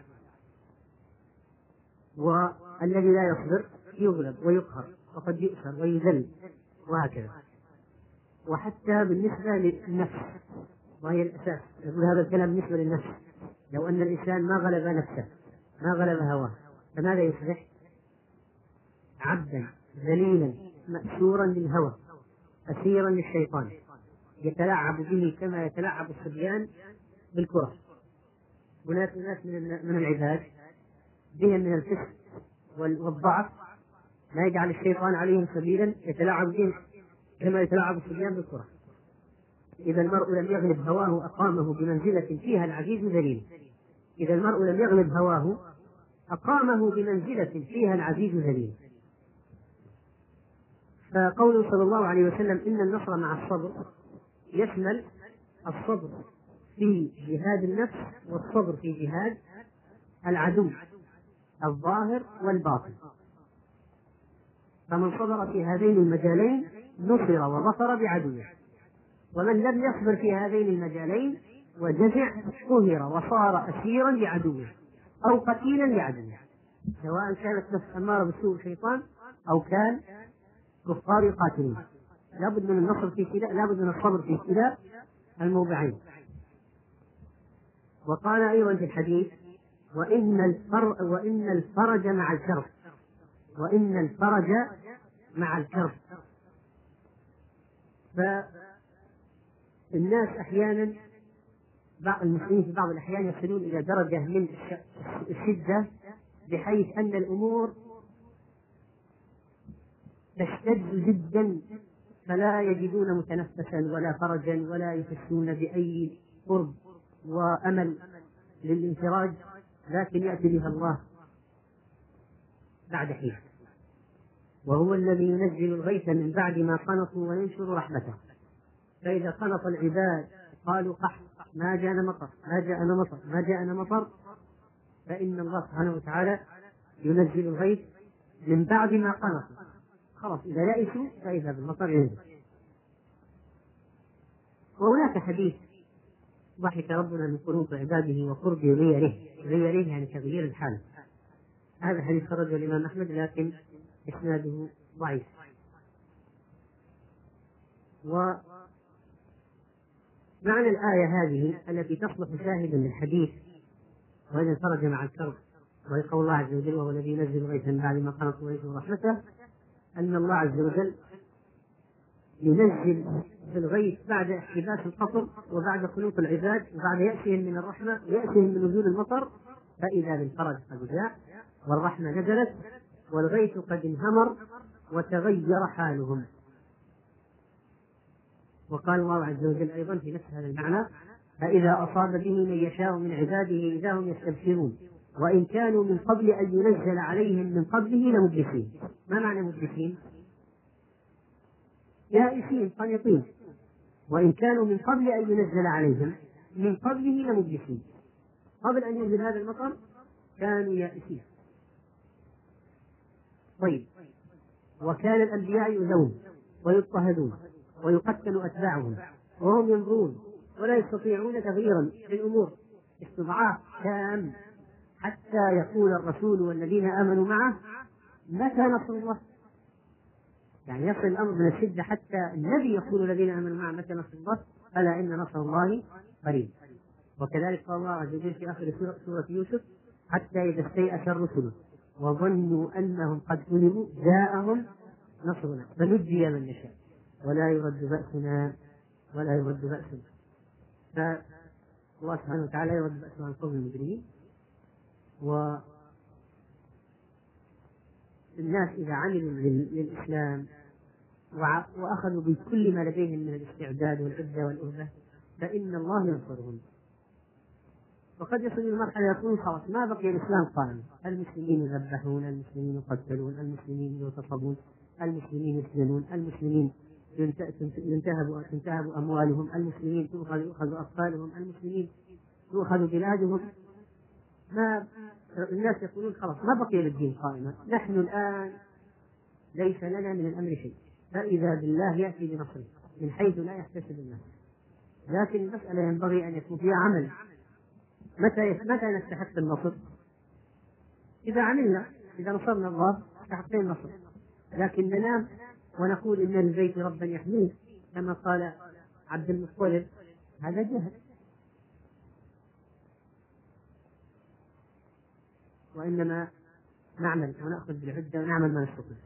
والذي لا يصبر يغلب ويقهر وقد يؤسر ويذل وهكذا. وحتى بالنسبة للنفس وهي الأساس يقول هذا الكلام بالنسبة للنفس. لو أن الإنسان ما غلب نفسه ما غلب هواه فماذا يصبح؟ عبدا ذليلا مأسورا للهوى أسيرا للشيطان. يتلاعب به كما يتلاعب الصبيان بالكرة. هناك ناس من العباد بهم من الفسق والضعف لا يجعل الشيطان عليهم سبيلا يتلاعب بهم كما يتلاعب الصبيان بالكرة. إذا المرء لم يغلب هواه أقامه بمنزلة فيها العزيز ذليل إذا المرء لم يغلب هواه أقامه بمنزلة فيها العزيز ذليل فقوله صلى الله عليه وسلم إن النصر مع الصبر يشمل الصبر في جهاد النفس والصبر في جهاد العدو الظاهر والباطن. فمن صبر في هذين المجالين نصر وظفر بعدوه. ومن لم يصبر في هذين المجالين وجزع قهر وصار اسيرا لعدوه أو قتيلا لعدوه سواء كانت نفس اماره بالسوء شيطان أو كان كفار يقاتلون لابد من النصر في كلا لابد من الصبر في كلا الموضعين. وقال أيضا في الحديث وإن الفر وإن الفرج مع الكرب وإن الفرج مع الكرب. فالناس أحيانا بعض المسلمين في بعض الأحيان يصلون إلى درجة من الشدة بحيث أن الأمور تشتد جدا فلا يجدون متنفسا ولا فرجا ولا يحسون بأي قرب وأمل للانفراج لكن يأتي بها الله بعد حين. وهو الذي ينزل الغيث من بعد ما قنطوا وينشر رحمته. فإذا قنط العباد قالوا قحط ما جاءنا مطر ما جاءنا مطر ما جاءنا مطر فإن الله سبحانه وتعالى ينزل الغيث من بعد ما قنطوا خلاص إذا يئسوا فإذا بالمطر ينزل. وهناك حديث ضحك ربنا من قنوط عباده وقرب غيره غيره يعني تغيير الحال. هذا حديث خرجه الإمام أحمد لكن إسناده ضعيف. ومعنى الآية هذه التي تصلح شاهدا للحديث وإذا انفرج مع الكرب وهي قول الله عز وجل وهو الذي ينزل غيثا بعد ما قنط وينشر رحمته أن الله عز وجل ينزل بالغيث بعد احتباس القطر وبعد خلوط العباد وبعد يأسهم من الرحمة ويأسهم من نزول المطر فإذا بالفرج قد جاء والرحمة نزلت والغيث قد انهمر وتغير حالهم. وقال الله عز وجل أيضا في نفس هذا المعنى فإذا أصاب به من يشاء من عباده إذا هم يستبشرون وإن كانوا من قبل أن ينزل عليهم من قبله لمبلسين ما معنى مبلسين؟ يائسين قانطين. وإن كانوا من قبل أن ينزل عليهم من قبله لمبلسين قبل أن ينزل هذا المطر كانوا يائسين. طيب. وكان الأنبياء يؤذون ويضطهدون. ويقتل أتباعهم وهم ينظرون ولا يستطيعون تغييرا في الأمور. استضعاف تام حتى يقول الرسول والذين آمنوا معه متى نصر الله؟ يعني يصل الأمر من الشدة حتى النبي يقول الذين آمنوا معه متى نصر الله؟ ألا إن نصر الله قريب. وكذلك قال الله عز وجل في آخر سورة يوسف حتى إذا استيأس الرسل وظنوا أنهم قد غلبوا جاءهم نصرنا. فنجي من نشاء. ولا يرد بأسنا ولا يرد بأسنا. فالله سبحانه وتعالى يرد بأسه عن قوم المجرمين. و الناس إذا عملوا للإسلام وأخذوا بكل ما لديهم من الاستعداد والعدة والأهبة فإن الله ينصرهم. وقد يصل إلى مرحلة يقول خلاص ما بقي الإسلام قائم، المسلمين يذبحون، المسلمين يقتلون، المسلمين يغتصبون، المسلمين يسجنون، المسلمين ينتهب تنتهب أموالهم، المسلمين تؤخذ يؤخذ أطفالهم، المسلمين تؤخذ بلادهم. ما الناس يقولون خلاص ما بقي للدين قائمة، نحن الآن ليس لنا من الأمر شيء، فإذا بالله يأتي بنصره من حيث لا يحتسب الناس. لكن المسألة ينبغي أن يكون فيها عمل متى متى نستحق النصر؟ إذا عملنا إذا نصرنا الله استحقنا النصر لكن ونقول إن للبيت ربا يحميه كما قال عبد المطلب. هذا جهل. وإنما نعمل ونأخذ بالعدة ونعمل ما نستطيع.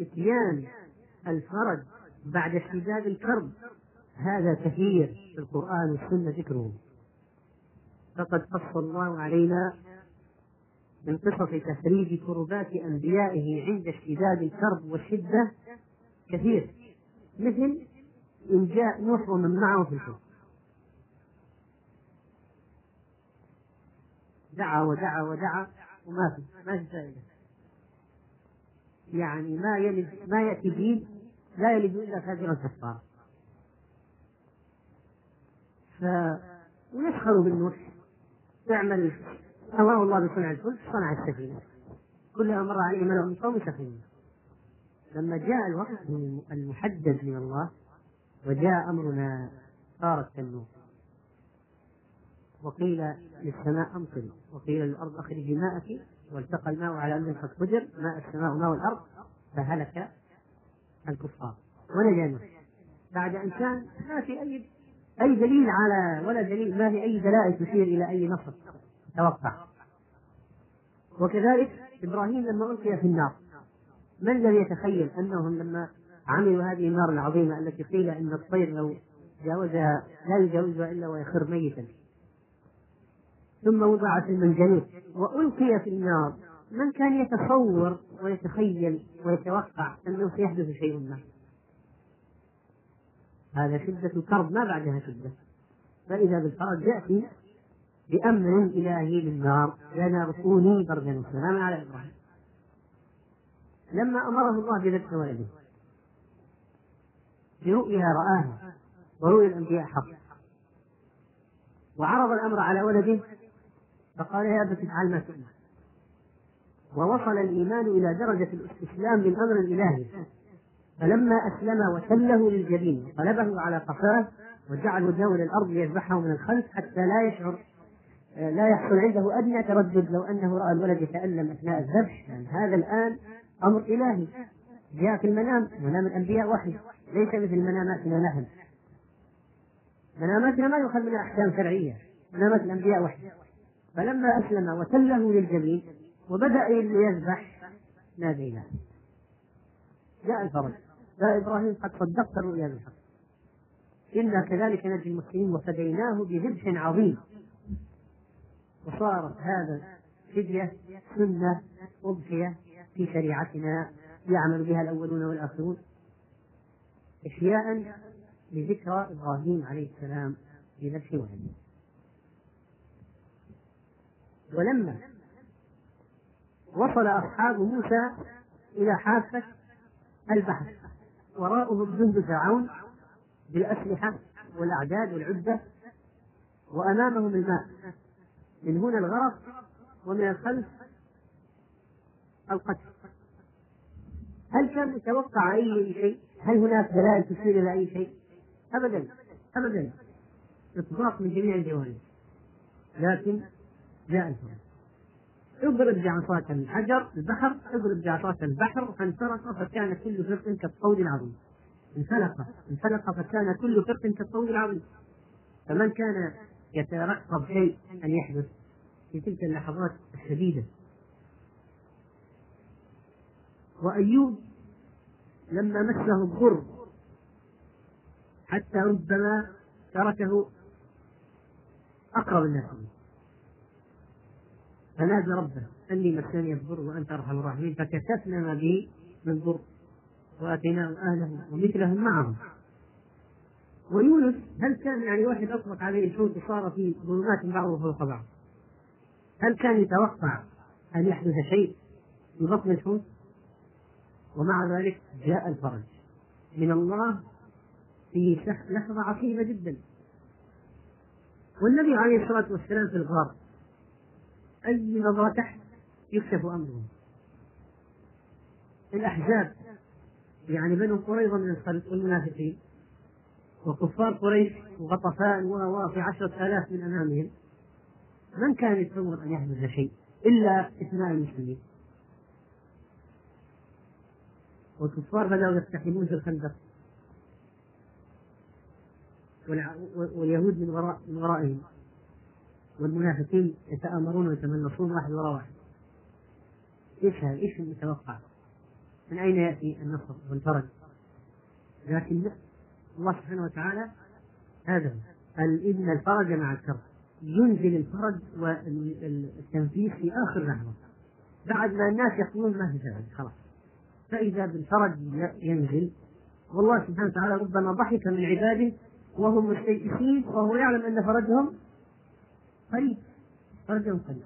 إتيان الفرج بعد اشتداد الكرب هذا كثير في القرآن والسنة ذكره. فقد قص الله علينا من قصص تفريج كربات أنبيائه عند اشتداد الكرب والشدة كثير. مثل إن جاء نوح ومن معه في الحب دعا ودعا ودعا وما في ما في يعني ما يلد ما يأتي دين لا يلد إلا فاجرا كفارا ف ويسخروا بالنوح. يعمل أمره الله بصنع الفلك صنع السفينة. كلما مر عليه ملأ من قوم سفينة. لما جاء الوقت المحدد من الله وجاء أمرنا صارت كالنور وقيل للسماء أمطري وقيل للأرض أخرجي ماءك والتقى الماء على أمر قد قدر ماء السماء وماء الأرض فهلك الكفار. ونجا بعد أن كان ما في أي أي دليل على ولا دليل ما في أي دلائل تشير إلى أي نصر. توقع. وكذلك إبراهيم لما ألقي في النار من الذي يتخيل أنهم لما عملوا هذه النار العظيمة التي قيل أن الطير لو جاوزها لا يجاوزها إلا ويخر ميتا؟ ثم وضع في المنجنيق وألقي في النار. من كان يتصور ويتخيل ويتوقع أنه سيحدث شيء ما؟ هذا شدة الكرب ما بعدها شدة. فإذا بالفرج يأتي بأمر إلهي للنار يا نار كوني بردا وسلاما على إبراهيم. لما أمره الله بذبح ولده برؤيا رآها ورؤيا الأنبياء حق. وعرض الأمر على ولده فقال يا أبت افعل ما تؤمر. ووصل الإيمان إلى درجة الاستسلام للأمر الإلهي فلما أسلم وسله للجبين قلبه على قفاه وجعل وجهه إلى الأرض ليذبحه من الخلف حتى لا يشعر لا يحصل عنده أدنى تردد لو أنه رأى الولد يتألم أثناء الذبح. يعني هذا الآن أمر إلهي. جاء في المنام منام الأنبياء وحي. ليس مثل مناماتنا نحن. مناماتنا ما يؤخذ منها أحكام شرعية منامات الأنبياء وحي. فلما أسلم وتله للجبين وبدأ يذبح ناديناه جاء الفرج. يا إبراهيم قد صدقت الرؤيا بالحق. إنا كذلك نجزي المسلمين وفديناه بذبح عظيم. وصارت هذا فدية سنة أضحية في شريعتنا يعمل بها الأولون والآخرون إحياء لذكرى إبراهيم عليه السلام بذبح ولده ولما وصل أصحاب موسى إلى حافة البحر وراءهم جند فرعون بالأسلحة والأعداد والعدة وأمامهم الماء. من هنا الغرق ومن الخلف القتل. هل كان يتوقع أي شيء؟ هل هناك دلائل تشير إلى أي شيء؟ أبدا أبدا. إطباق من جميع الجوانب. لكن جاء الفرج اضرب بعصاك الحجر البحر اضرب بعصاك البحر فانفرق فكان كل فرق كالطول العظيم. انفلق انفلق فكان كل فرق كالطول العظيم. فمن كان يترقب شيء أن يحدث؟ في تلك اللحظات الشديده وأيوب لما مسه الضر حتى ربما تركه أقرب الناس فنادى ربه أني مسني الضر وأنت أرحم الراحمين. فكشفنا ما به من ضر واتيناه أهله ومثلهم معهم. ويونس هل كان يعني واحد اطلق عليه الحوت وصار في ظلمات بعضه فوق بعض؟ هل كان يتوقع أن يحدث شيء في بطن الحوت؟ ومع ذلك جاء الفرج. من الله في لحظة عصيبة جدا. والنبي عليه الصلاة والسلام في الغار أي نظرة تحت يكشف أمره. الأحزاب يعني بنو قريظة من الخلق والمنافقين وكفار قريش وغطفان و في عشرة آلاف من أمامهم من كان يتصور أن يحدث شيء إلا إثناء المسلمين؟ والكفار بدأوا يقتحمون في الخندق. واليهود من وراء من ورائهم. والمنافقين يتآمرون ويتمنصون واحد وراء واحد. إيش هذا؟ إيش المتوقع؟ من أين يأتي النصر والفرج؟ لكن الله سبحانه وتعالى هذا إن الفرج مع الكرب. ينزل الفرج والتنفيذ في آخر لحظة. بعد ما الناس يقولون ما في فرج خلاص. فإذا بالفرج ينزل والله سبحانه وتعالى ربما ضحك من عباده وهم مستيئسين وهو يعلم أن فرجهم قريب فرجهم قريب.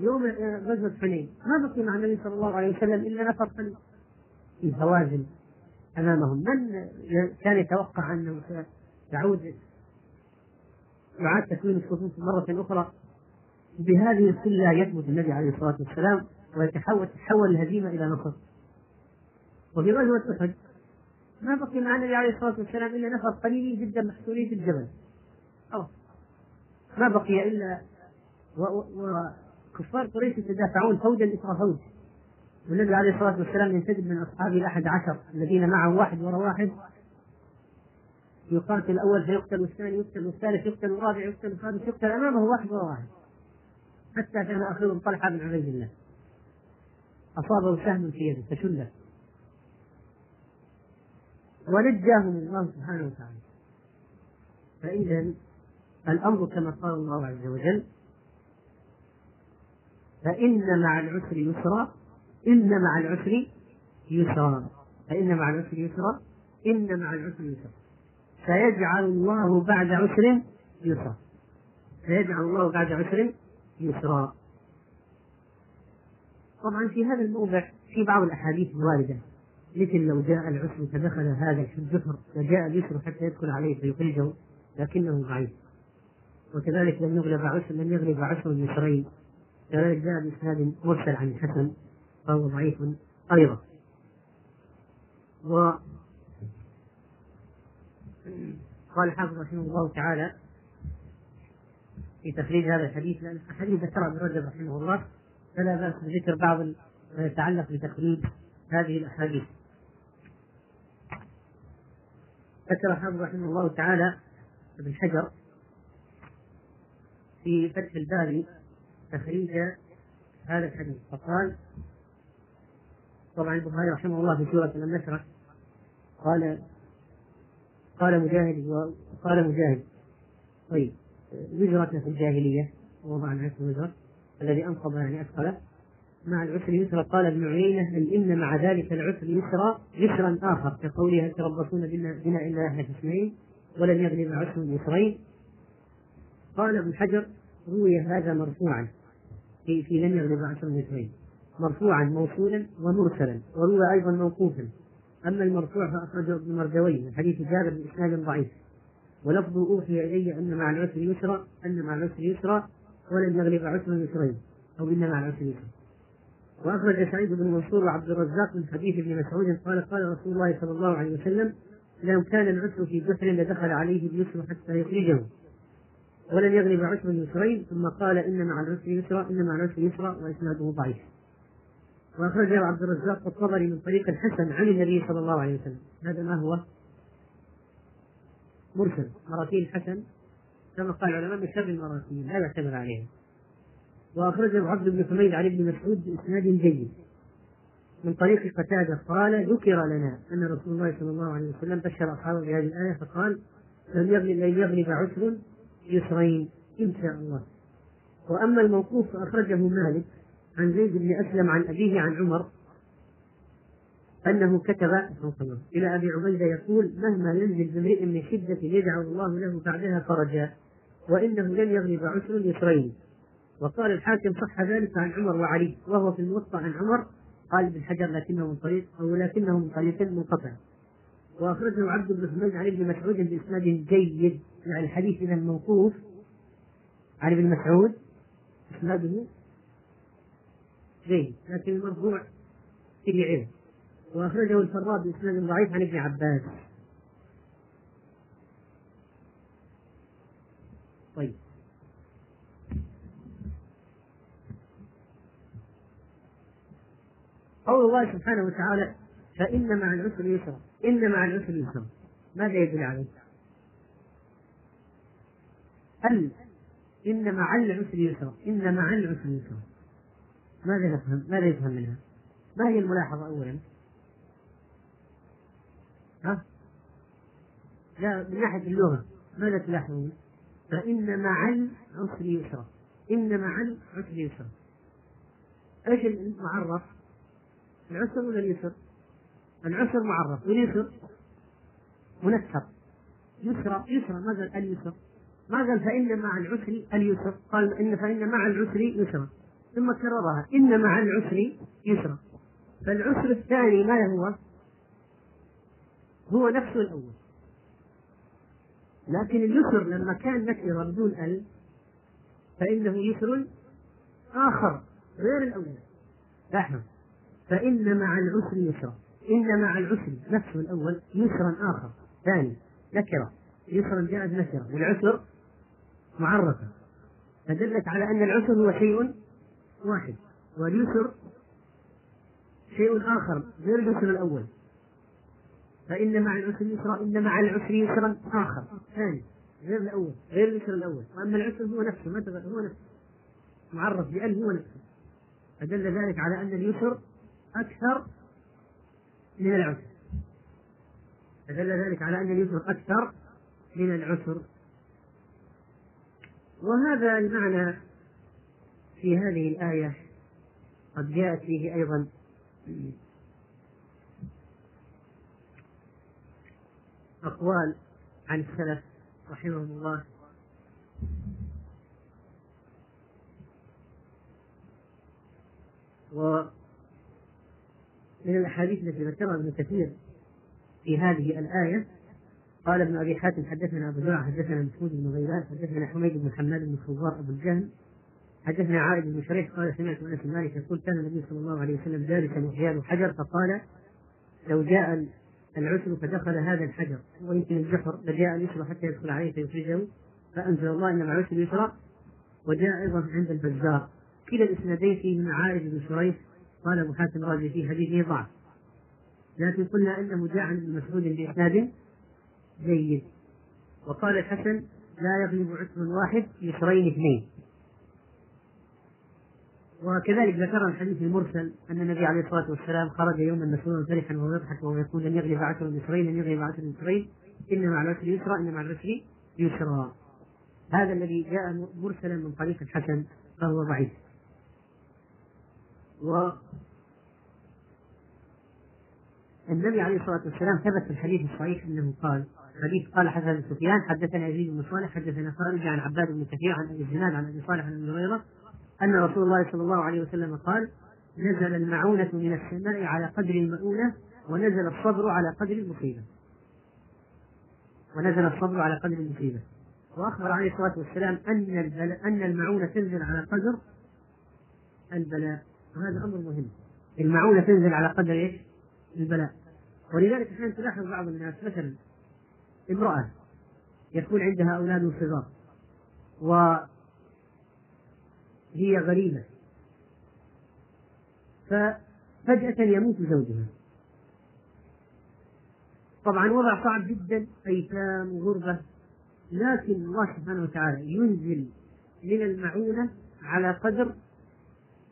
يوم غزوة حنين ما بقي مع النبي صلى الله عليه وسلم إلا نفر قليل. في هوازن أمامهم. من كان يتوقع أنه سيعود يعاد تكوين الصفوف مرة أخرى. بهذه السلة يثبت النبي عليه الصلاة والسلام ويتحول تحول الهزيمة إلى نصر. وفي غزوة أحد ما بقي مع النبي عليه الصلاة والسلام إلا نفر قليل جدا محصورين في الجبل. أو ما بقي إلا وكفار قريش يتدافعون فوجا إثر فوج والنبي عليه الصلاة والسلام ينتدب من أصحابه الأحد عشر الذين معه واحد وراء واحد. يقاتل الأول فيقتل والثاني يقتل والثالث يقتل والرابع يقتل والخامس يقتل أمامه واحد وراء واحد. حتى كان آخرهم طلحة بن عبيد الله. أصابه سهم في يده فشله. ونجاهم الله سبحانه وتعالى. فإذا الأمر كما قال الله عز وجل فإن مع العسر يسرا إن مع العسر يسرا. فإن مع العسر يسرا إن مع العسر يسرا. سيجعل الله بعد عسر يسرا. سيجعل الله بعد عسر يسرا. طبعا في هذا الموضع في بعض الأحاديث الواردة مثل لو جاء العسر فدخل هذا الجحر وجاء اليسر حتى يدخل عليه فيخرجه لكنه ضعيف. وكذلك لم يغلب عسر لم يغلب عسر اليسرين كذلك جاء بإسناد مرسل عن الحسن فهو ضعيف أيضا. و قال الحافظ رحمه الله تعالى في تخريج هذا الحديث لأن الحديث ذكره ابن رجب رحمه الله فلا بأس بذكر بعض ما يتعلق بتخريج هذه الأحاديث. ذكر الحافظ رحمه الله تعالى ابن حجر في فتح الباري تخريج هذا الحديث فقال طبعا البخاري رحمه الله في سورة لم قال قال مجاهد وقال مجاهد. طيب يجرة في الجاهلية وضع العسر وزر الذي أنقض يعني أثقله مع العسر يسرا قال ابن عيينة بل إن مع ذلك العسر يسرا يسرا آخر كقوله هل تربصون بنا, إلا أهل اثنين ولن يغلب عسر يسرين. قال ابن حجر روي هذا مرفوعا. في في لن يغلب عشر يسرين. مرفوعا موصولا ومرسلا وروي أيضا موقوفا. أما المرفوع فأخرجه ابن مردوي من حديث جابر بإسناد ضعيف. ولفظ أوحي إلي أن مع العسر يسرا أن مع العسر يسرا ولن يغلب عسر يسرين أو إن مع العسر يسرا. وأخرج سعيد بن منصور وعبد الرزاق من حديث ابن مسعود قال قال رسول الله صلى الله عليه وسلم لو كان العسر في جحر لدخل عليه اليسر حتى يخرجه ولن يغلب عسر يسرين ثم قال إن مع العسر يسرا إن مع العسر يسرا وإسناده ضعيف. وأخرجه عبد الرزاق الطبري من طريق الحسن عن النبي صلى الله عليه وسلم. هذا ما هو؟ مرسل. مراسيل الحسن كما قال العلماء من شر المراسيل. لا يعتمد عليها وأخرجه عبد بن حميد عن ابن مسعود بإسناد جيد. من طريق قتادة قال ذكر لنا أن رسول الله صلى الله عليه وسلم بشر أصحابه بهذه الآية فقال لن يغلب لن يغلب عسر يسرين إن شاء الله. وأما الموقوف فأخرجه مالك عن زيد بن أسلم عن أبيه عن عمر أنه كتب إلى أبي عبيدة يقول مهما ينزل بامرئ من شدة يجعل الله له بعدها فرجا وإنه لن يغلب عسر يسرين. وقال الحاكم صح ذلك عن عمر وعلي وهو في الموطأ عن عمر قال ابن حجر لكنه من طريق أو لكنه من طريق منقطع. وأخرجه عبد بن حميد عن ابن مسعود بإسناد جيد يعني الحديث إذا موقوف. عن ابن مسعود إسناده جيد لكن المرفوع في علم وأخرجه الفراء بإسناد ضعيف عن ابن عباس. طيب. قول الله سبحانه وتعالى فإن مع العسر يسرا. إن مع العسر يسرا. ماذا يدل عليه؟ هل إن مع العسر يسرا. إن مع العسر يسرا. ماذا نفهم؟ ماذا يفهم منها؟ ما هي الملاحظة أولا؟ ها؟ لا من ناحية اللغة ماذا تلاحظون؟ فإن مع العسر يسرا إن مع العسر يسرا إيش المعرف؟ العسر ولا اليسر؟ العسر معرف واليسر منكر يسرى يسرى ما قال اليسر ما قال فإن مع العسر اليسر قال إن فإن مع العسر يسرا ثم كررها. إن مع العسر يسرا. فالعسر الثاني ما هو؟ هو نفسه الأول. لكن اليسر لما كان نكرة بدون ال فإنه يسر آخر غير الأول. لاحظ فإن مع العسر يسرا. إن مع العسر نفسه الأول يسرا آخر. ثاني نكرة. يسرا جاءت نكرة. والعسر معرفة. فدلت على أن العسر هو شيء واحد. واليسر شيء آخر غير اليسر الأول. فإن مع العسر يسرا إن مع العسر يسرا آخر. ثاني غير الأول غير اليسر الأول. وأما العسر هو نفسه ما هو نفسه. معرف بأن هو نفسه. فدل ذلك على أن اليسر أكثر من العسر. فدل ذلك على أن اليسر أكثر من العسر. وهذا المعنى في هذه الآية قد جاءت فيه أيضا. أقوال عن السلف رحمهم الله. ومن الأحاديث التي ذكرها ابن كثير في هذه الآية قال ابن أبي حاتم حدثنا أبو زرع حدثنا مسعود بن غيلان حدثنا حميد بن حماد بن خوار أبو الجهم حدثنا عائد بن شريح قال سمعت بن مالك يقول كان النبي صلى الله عليه وسلم جالسا يحيال حجر فقال لو جاء العسر فدخل هذا الحجر. ويمكن الجحر لجاء اليسر حتى يدخل عليه فيخرجه. فأنزل الله إن مع العسر يسرا وجاء أيضا عند البزار. كلا الإسنادين فيه من عائد بن شريح قال أبو حاتم الرازي في حديثه ضعف. لكن قلنا إنه جاء عن ابن مسعود بإسناد جيد. وقال الحسن لا يغلب عثم واحد يسرين اثنين. وكذلك ذكر الحديث المرسل أن النبي عليه الصلاة والسلام خرج يوما مسرورا فرحا وهو يضحك وهو يقول لن يغلب عشر يسرين لن يغلب عشر يسرين ان مع العسر يسرا ان مع العسر يسرا هذا الذي جاء مرسلا من طريق الحسن فهو ضعيف. و النبي عليه الصلاة والسلام ثبت في الحديث الصحيح أنه قال حديث قال حسن سفيان حدثنا يزيد بن صالح حدثنا خالد عن عباد بن كثير عن أبي الزناد عن أبي صالح عن أبي هريرة أن رسول الله صلى الله عليه وسلم قال نزل المعونة من السماء على قدر المؤونة ونزل الصبر على قدر المصيبة. ونزل الصبر على قدر المصيبة. وأخبر عليه الصلاة والسلام أن البلاء أن المعونة تنزل على قدر البلاء. وهذا أمر مهم. المعونة تنزل على قدر إيش؟ البلاء. ولذلك أحيانا تلاحظ بعض الناس مثلا امرأة يكون عندها أولاد صغار وهي غريبة. ففجأة يموت زوجها. طبعا وضع صعب جدا أيتام وغربة لكن الله سبحانه وتعالى ينزل من المعونة على قدر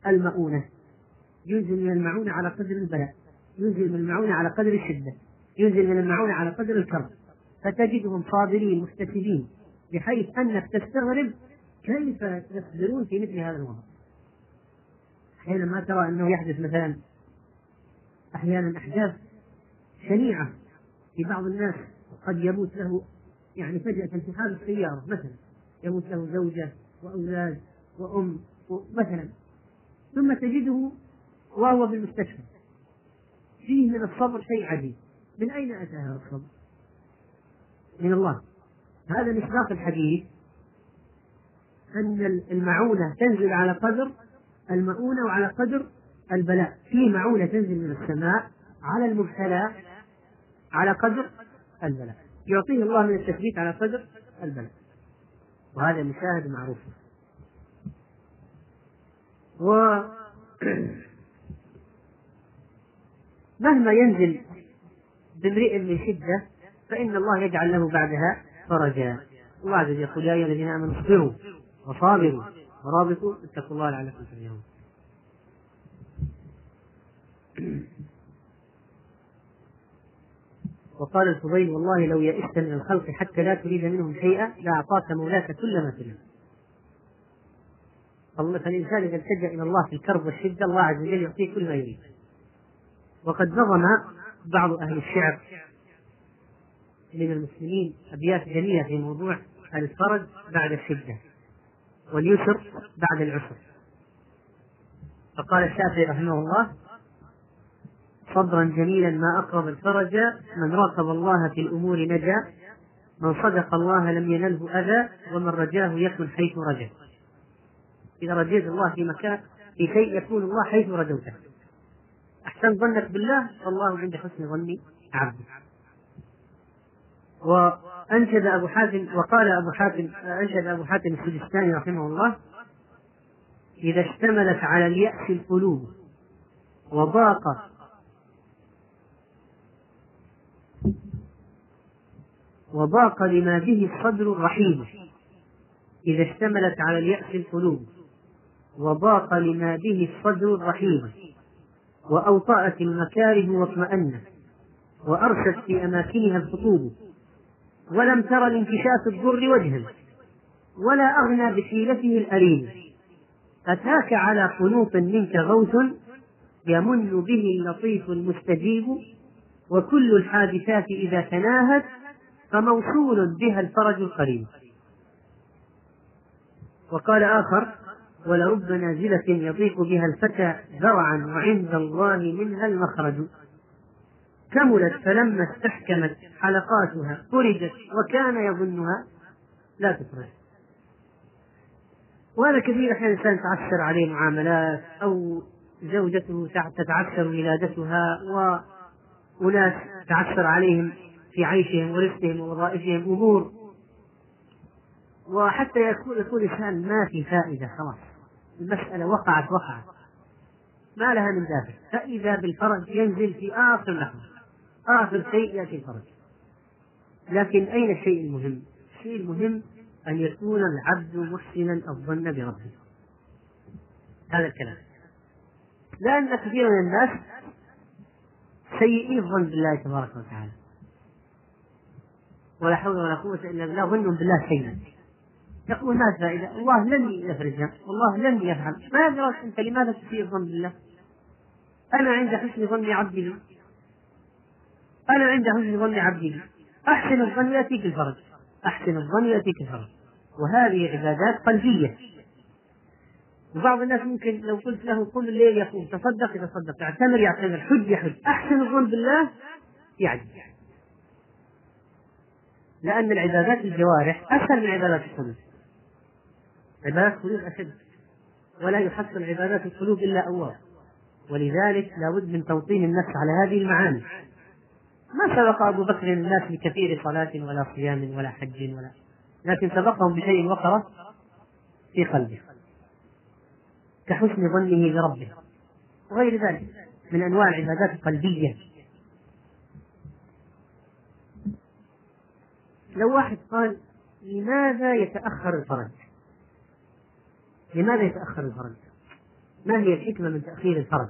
المؤونة ينزل من المعونة على قدر البلاء. ينزل من المعونة على قدر الشدة ينزل من المعونة على قدر الكرب. فتجدهم صابرين محتسبين بحيث أنك تستغرب كيف يصبرون في مثل هذا الوضع؟ حينما ترى أنه يحدث مثلا أحيانا أحداث شنيعة في بعض الناس. قد يموت له يعني فجأة في حادث سيارة مثلا يموت له زوجة وأولاد وأم مثلا. ثم تجده وهو في المستشفى فيه من الصبر شيء عجيب. من أين أتى هذا الصبر؟ من الله. هذا مصداق الحديث أن المعونة تنزل على قدر المؤونة وعلى قدر البلاء. في معونة تنزل من السماء على المبتلى على قدر البلاء. يعطيه الله من التثبيت على قدر البلاء. وهذا مشاهد معروف. و مهما ينزل بامرئ من شدة فإن الله يجعل له بعدها فرجا. الله عز وجل يقول يا أيها الذين آمنوا اصبروا. وصابروا ورابطوا اتقوا الله لعلكم تفلحون. وقال الفضيل والله لو يئست من الخلق حتى لا تريد منهم شيئا لأعطاك مولاك كل ما تريد. فالإنسان إذا التجأ إلى الله في الكرب والشدة الله عز وجل يعطيه كل ما يريد. وقد نظم بعض أهل الشعر من المسلمين أبيات جميلة في موضوع الفرج بعد الشدة. واليسر بعد العسر. فقال الشافعي رحمه الله صبرا جميلا ما أقرب الفرج من راقب الله في الأمور نجا من صدق الله لم ينله أذى ومن رجاه يكن حيث رجا. إذا رجيت الله في مكان في شيء يكون الله حيث رجوته. أحسن ظنك بالله فالله عند حسن ظن عبده. وأنشد أبو حاتم وقال أبو حاتم أنشد أبو حاتم السجستاني رحمه الله إذا اشتملت على اليأس القلوب وضاق وضاق لما به الصدر الرحيم. إذا اشتملت على اليأس القلوب وضاق لما به الصدر الرحيم. وأوطأت المكاره واطمأنت وأرست في أماكنها الخطوب. ولم تر لانكشاف الضر وجها ولا أغنى بحيلته الأليم. أتاك على قنوط منك غوث يمن به اللطيف المستجيب وكل الحادثات إذا تناهت فموصول بها الفرج القريب. وقال آخر ولرب نازلة يضيق بها الفتى ذرعا وعند الله منها المخرج. كملت فلما استحكمت حلقاتها فرجت وكان يظنها لا تفرج وهذا كثير أحيانا الإنسان تعثر عليه معاملات أو زوجته تتعثر ولادتها وأناس تعثر عليهم في عيشهم ورزقهم ووظائفهم أمور. وحتى يكون يكون الإنسان ما في فائدة خلاص. المسألة وقعت وقعت. ما لها من دافع. فإذا بالفرج ينزل في آخر لحظة. آخر شيء يأتي الفرج. لكن أين الشيء المهم؟ الشيء المهم أن يكون العبد محسنا الظن بربه. هذا الكلام. لأن كثير من الناس سيئي الظن بالله تبارك وتعالى. ولا حول ولا قوة إلا بالله ظن بالله سيئا يقول ما فائدة؟ الله لن يفرجها. والله لن يفعل. ما أدراك أنت لماذا تسيء الظن بالله؟ أنا عند حسن ظن عبدي. أنا عند حسن ظن عبدي. أحسن الظن يأتيك الفرج. أحسن الظن يأتيك الفرج. وهذه عبادات قلبية. وبعض الناس ممكن لو قلت له قم الليل يقوم تصدق يتصدق يعتمر يعتمر. حج يحج أحسن الظن بالله؟ يعجز لأن العبادات الجوارح أسهل من عبادات القلوب. عبادات القلوب أشد. ولا يحصل عبادات القلوب إلا أواب ولذلك لابد من توطين النفس على هذه المعاني. ما سبق أبو بكر الناس بكثير صلاة ولا صيام ولا حج ولا لكن سبقهم بشيء وقر في قلبه كحسن ظنه بربه وغير ذلك من أنواع العبادات القلبية. لو واحد قال لماذا يتأخر الفرج؟ لماذا يتأخر الفرج؟ ما هي الحكمة من تأخير الفرج؟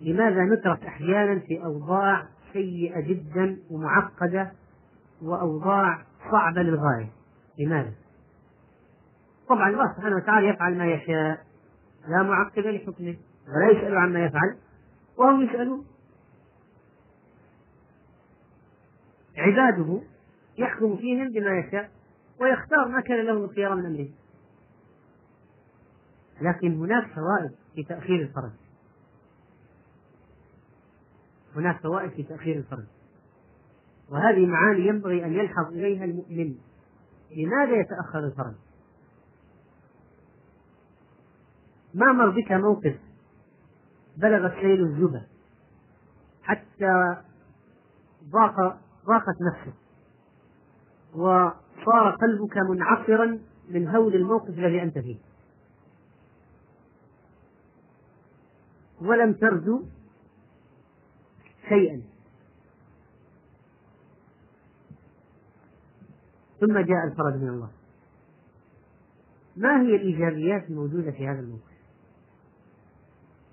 لماذا نترك أحيانا في أوضاع سيئة جدا ومعقدة وأوضاع صعبة للغاية. لماذا؟ طبعا الله سبحانه وتعالى يفعل ما يشاء. لا معقب لحكمه ولا يسأل عما يفعل وهم يسألون. عباده يحكم فيهم بما يشاء ويختار ما كان له الخيار من أمره. لكن هناك فوائد في تأخير الفرج. هناك فوائد في تأخير الفرج وهذه معاني ينبغي أن يلحظ إليها المؤمن. لماذا يتأخر الفرج ما مر بك موقف بلغ السيل الزبا حتى ضاق ضاقت نفسك وصار قلبك منعصرا من هول الموقف الذي أنت فيه. ولم ترجو شيئا. ثم جاء الفرج من الله. ما هي الإيجابيات الموجودة في هذا الموقف؟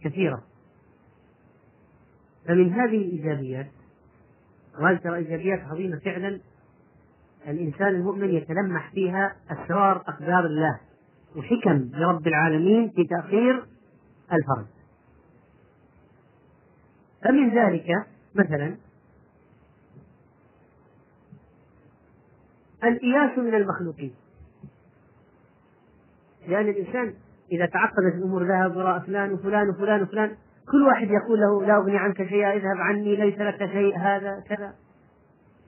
كثيرة. فمن هذه الإيجابيات وهذه ترى إيجابيات عظيمة فعلا؟ الإنسان المؤمن يتلمح فيها أسرار أقدار الله وحكم لرب العالمين في تأخير الفرج. فمن ذلك مثلا الإياس من المخلوقين لأن الإنسان إذا تعقدت الأمور ذهب وراء فلان وفلان وفلان وفلان كل واحد يقول له لا أغني عنك شيئا اذهب عني ليس لك شيء هذا كذا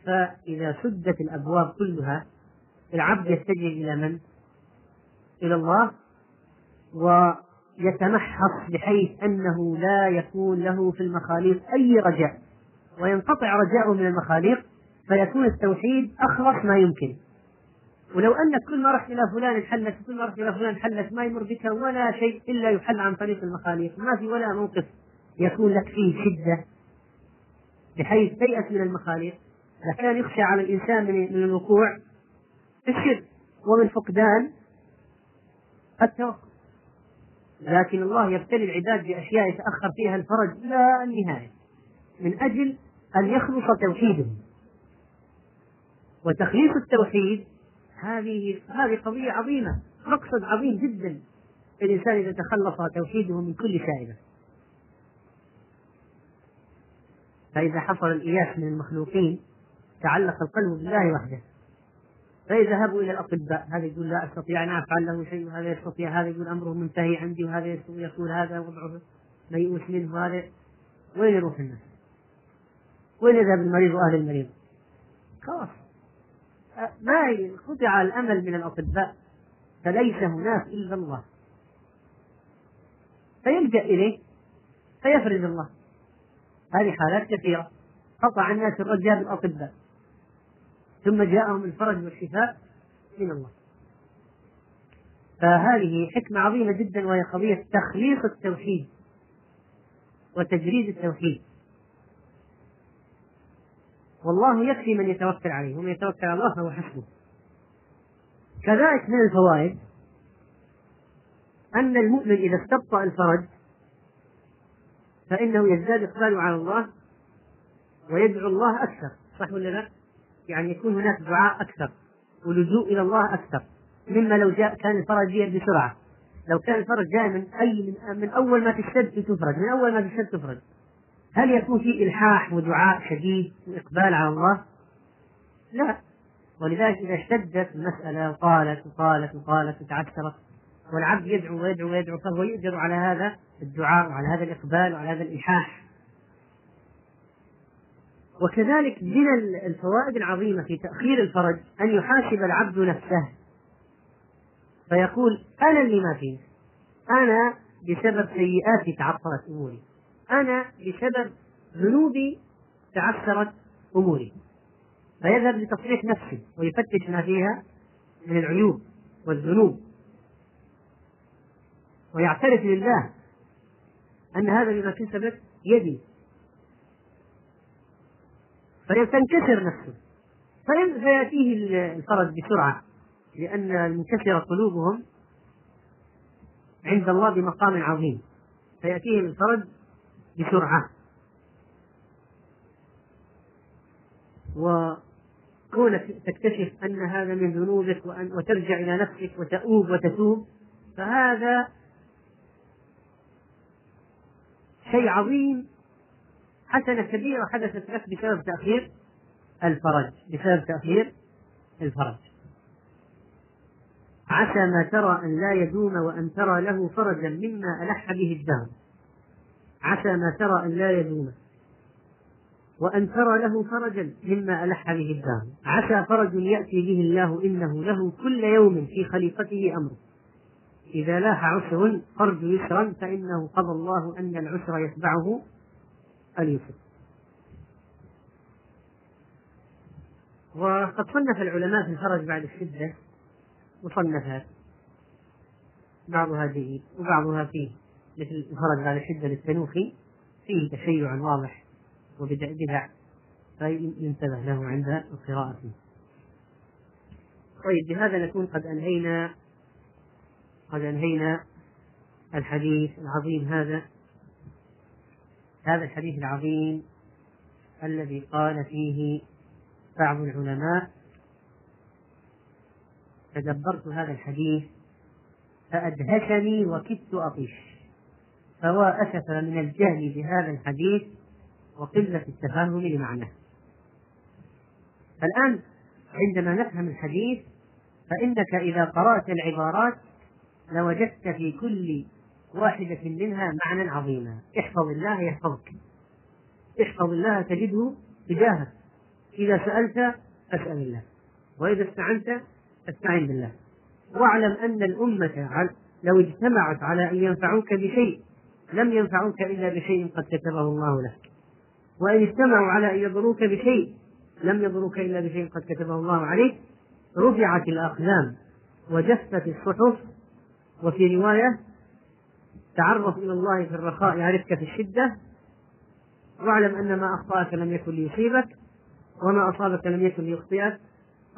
فإذا سدت الأبواب كلها العبد يتجه إلى من؟ إلى الله ويتمحص بحيث أنه لا يكون له في المخاليق أي رجاء. وينقطع رجاؤه من المخاليق فيكون التوحيد أخلص ما يمكن. ولو أنك كل ما رحت إلى فلان حلت كل ما رحت إلى فلان حلت ما يمر بك ولا شيء إلا يحل عن طريق المخاليق ما في ولا موقف يكون لك فيه شدة. بحيث تيأس من المخاليق لكان يخشى على الإنسان من الوقوع في الشرك ومن فقدان التوكل لكن الله يبتلي العباد بأشياء يتأخر فيها الفرج إلى النهاية. من أجل أن يخلص توحيدهم. وتخليص التوحيد هذه هذه قضية عظيمة مقصد عظيم جدا. الإنسان إذا تخلص توحيده من كل شائبة. فإذا حصل الإياس من المخلوقين تعلق القلب بالله وحده. فإذا ذهبوا إلى الأطباء. هذا يقول لا أستطيع أن أفعل له شيء وهذا يستطيع هذا يقول أمره منتهي عندي وهذا يقول هذا وضعه ميؤوس منه وهذا. وين يروح الناس؟ وين يذهب المريض وأهل المريض؟ خلاص. ما قطع الأمل من الأطباء. فليس هناك إلا الله. فيلجأ إليه فيفرج الله. هذه حالات كثيرة. قطع الناس الرجاء بالأطباء ثم جاءهم الفرج والشفاء من الله. فهذه حكمة عظيمة جدا وهي قضية تخليص التوحيد وتجريد التوحيد. والله يكفي من يتوكل عليه ومن يتوكل على الله فهو حسبه. كذلك من الفوائد أن المؤمن إذا استبطأ الفرج فإنه يزداد إقباله على الله ويدعو الله أكثر. صح ولا لا؟ يعني يكون هناك دعاء أكثر ولجوء إلى الله أكثر مما لو جاء كان الفرج جاء بسرعة. لو كان الفرج جاء من أي من, من أول ما تشتد تفرج من أول ما تشتد تفرج. هل يكون في إلحاح ودعاء شديد وإقبال على الله؟ لا. ولذلك إذا اشتدت المسألة وقالت وقالت وقالت وتعثرت والعبد يدعو ويدعو ويدعو فهو يؤجر على هذا الدعاء وعلى هذا الإقبال وعلى هذا الإلحاح. وكذلك من الفوائد العظيمة في تأخير الفرج أن يحاسب العبد نفسه. فيقول أنا اللي ما فيه أنا بسبب سيئاتي تعثرت أموري. أنا بسبب ذنوبي تعثرت أموري. فيذهب لتصحيح نفسه ويفتش ما فيها من العيوب والذنوب. ويعترف لله أن هذا بما كسبت يدي. فتنكسر نفسه. فيأتيه الفرج بسرعة لأن المنكسر قلوبهم عند الله بمقام عظيم. فيأتيهم الفرج بسرعة. وكونك تكتشف أن هذا من ذنوبك وأن وترجع إلى نفسك وتؤوب وتتوب فهذا شيء عظيم حسنة كبيرة حدثت لك بسبب تأخير الفرج بسبب تأخير الفرج. عسى ما ترى أن لا يدوم وأن ترى له فرجا مما ألح به الدهر. عسى ما ترى أن لا يدوم وأن ترى له فرجا مما ألح به الدهر. عسى فرج يأتي به الله إنه له كل يوم في خليقته أمر إذا لاح عسر فرج يسرا فإنه قضى الله أن العسر يتبعه اليسر وقد صنف العلماء في الفرج بعد الشدة مصنفات بعضها جيد وبعضها فيه مثل الفرج بعد الشدة للتنوخي فيه تشيع واضح وبدع فينتبه له عند القراءة. فيه. طيب بهذا نكون قد أنهينا قد أنهينا الحديث العظيم هذا. هذا الحديث العظيم الذي قال فيه بعض العلماء تدبرت هذا الحديث فأدهشني وكدت أطيش فوا أسف من الجهل بهذا الحديث وقلة التفاهم لمعناه. الآن عندما نفهم الحديث فإنك إذا قرأت العبارات لوجدت في كل واحدة منها معنى عظيما احفظ الله يحفظك. احفظ الله تجده تجاهك إذا سألت فاسأل الله. وإذا استعنت فاستعن بالله. واعلم أن الأمة لو اجتمعت على أن ينفعوك بشيء لم ينفعوك إلا بشيء قد كتبه الله لك. وإن اجتمعوا على أن يضروك بشيء لم يضروك إلا بشيء قد كتبه الله عليك. رفعت الأقلام وجفت الصحف. وفي رواية تعرف إلى الله في الرخاء يعرفك في الشدة. واعلم أن ما أخطأك لم يكن ليصيبك وما أصابك لم يكن ليخطئك.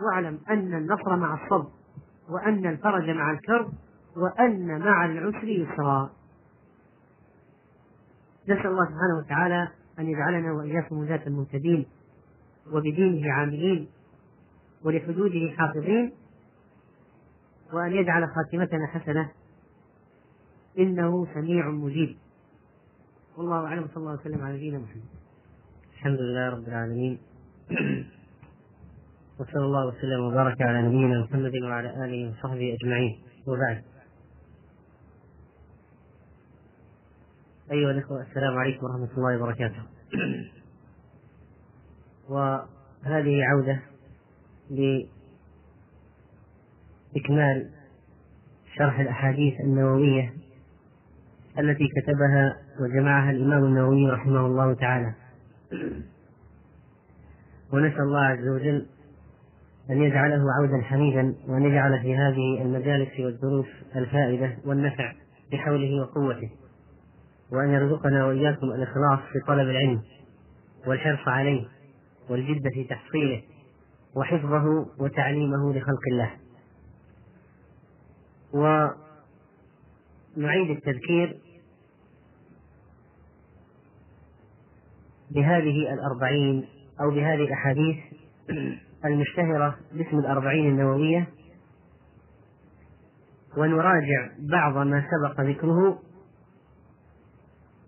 واعلم أن النصر مع الصبر وأن الفرج مع الكرب وأن مع العسر يسرا. نسأل الله سبحانه وتعالى أن يجعلنا وإياكم ذات المهتدين وبدينه عاملين ولحدوده حافظين وأن يجعل خاتمتنا حسنة. إنه سميع مجيب. والله أعلم صلى الله وسلم على نبينا محمد. الحمد لله رب العالمين. وصلى الله وسلم وبارك على نبينا محمد وعلى آله وصحبه أجمعين. وبعد. أيها الإخوة السلام عليكم ورحمة الله وبركاته. وهذه عودة لإكمال شرح الأحاديث النووية التي كتبها وجمعها الإمام النووي رحمه الله تعالى. ونسأل الله عز وجل أن يجعله عودا حميدا وأن يجعل في هذه المجالس والدروس الفائدة والنفع بحوله وقوته وأن يرزقنا وإياكم الإخلاص في طلب العلم والحرص عليه والجد في تحصيله وحفظه وتعليمه لخلق الله. ونعيد التذكير بهذه الأربعين أو بهذه الأحاديث المشتهرة باسم الأربعين النووية ونراجع بعض ما سبق ذكره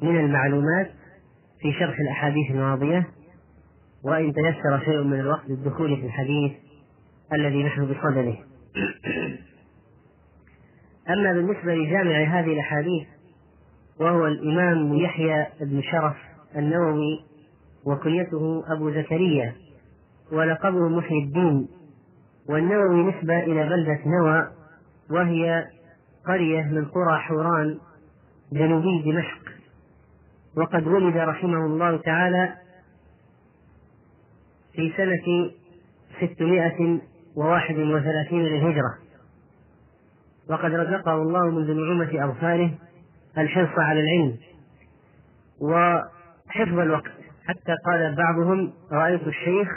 من المعلومات في شرح الأحاديث الماضية وإن تيسر شيء من الوقت للدخول في الحديث الذي نحن بصدده أما بالنسبة لجامع هذه الأحاديث وهو الإمام يحيى بن شرف النووي وكنيته أبو زكريا ولقبه محي الدين والنووي نسبة إلى بلدة نوى وهي قرية من قرى حوران جنوبي دمشق. وقد ولد رحمه الله تعالى في سنة ستمائة وواحد وثلاثين للهجرة. وقد رزقه الله منذ نعومة أظفاره الحرص على العلم وحفظ الوقت. حتى قال بعضهم رأيت الشيخ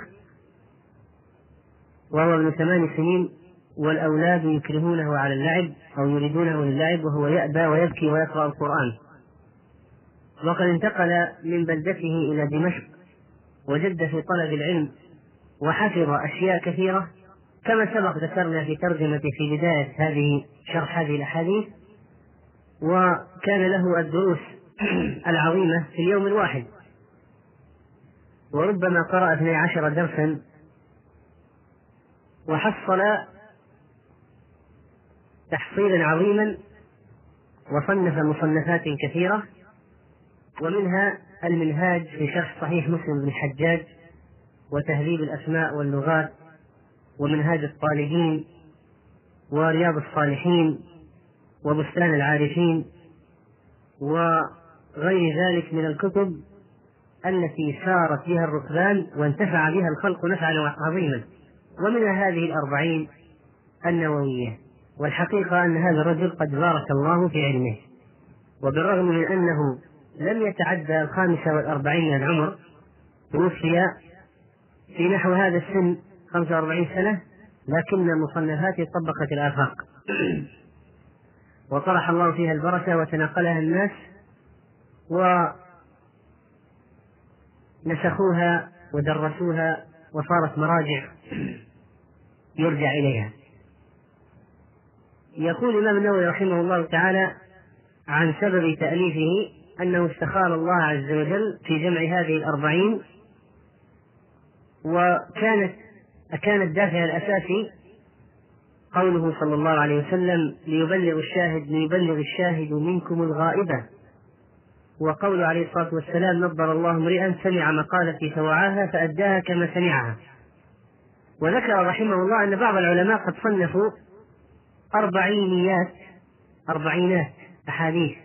وهو ابن ثمان سنين والأولاد يكرهونه على اللعب أو يريدونه للعب وهو يأبى ويبكي ويقرأ القرآن. وقد انتقل من بلدته إلى دمشق وجد في طلب العلم وحفظ أشياء كثيرة كما سبق ذكرنا في ترجمة في بداية هذه شرح هذه الأحاديث وكان له الدروس العظيمة في اليوم الواحد. وربما قرأ اثني عشر درسا وحصل تحصيلا عظيما وصنف مصنفات كثيرة ومنها المنهاج في شرح صحيح مسلم بن الحجاج وتهذيب الأسماء واللغات ومنهاج الطالبين ورياض الصالحين وبستان العارفين وغير ذلك من الكتب التي سارت بها الركبان وانتفع بها الخلق نفعا عظيما ومنها هذه الأربعين النووية. والحقيقة أن هذا الرجل قد بارك الله في علمه. وبالرغم من أنه لم يتعدى الخامسة والأربعين من العمر توفي في نحو هذا السن 45 سنة لكن مصنفاته طبقت الآفاق. وطرح الله فيها البركة وتناقلها الناس نسخوها ودرسوها وصارت مراجع يرجع إليها. يقول الإمام النووي رحمه الله تعالى عن سبب تأليفه أنه استخار الله عز وجل في جمع هذه الأربعين وكانت كان الدافع الأساسي قوله صلى الله عليه وسلم ليبلغ الشاهد ليبلغ الشاهد منكم الغائبة. وقول عليه الصلاة والسلام نظر الله امرئا سمع مقالتي فوعاها فأداها كما سمعها. وذكر رحمه الله أن بعض العلماء قد صنفوا أربعينيات أربعينات أحاديث.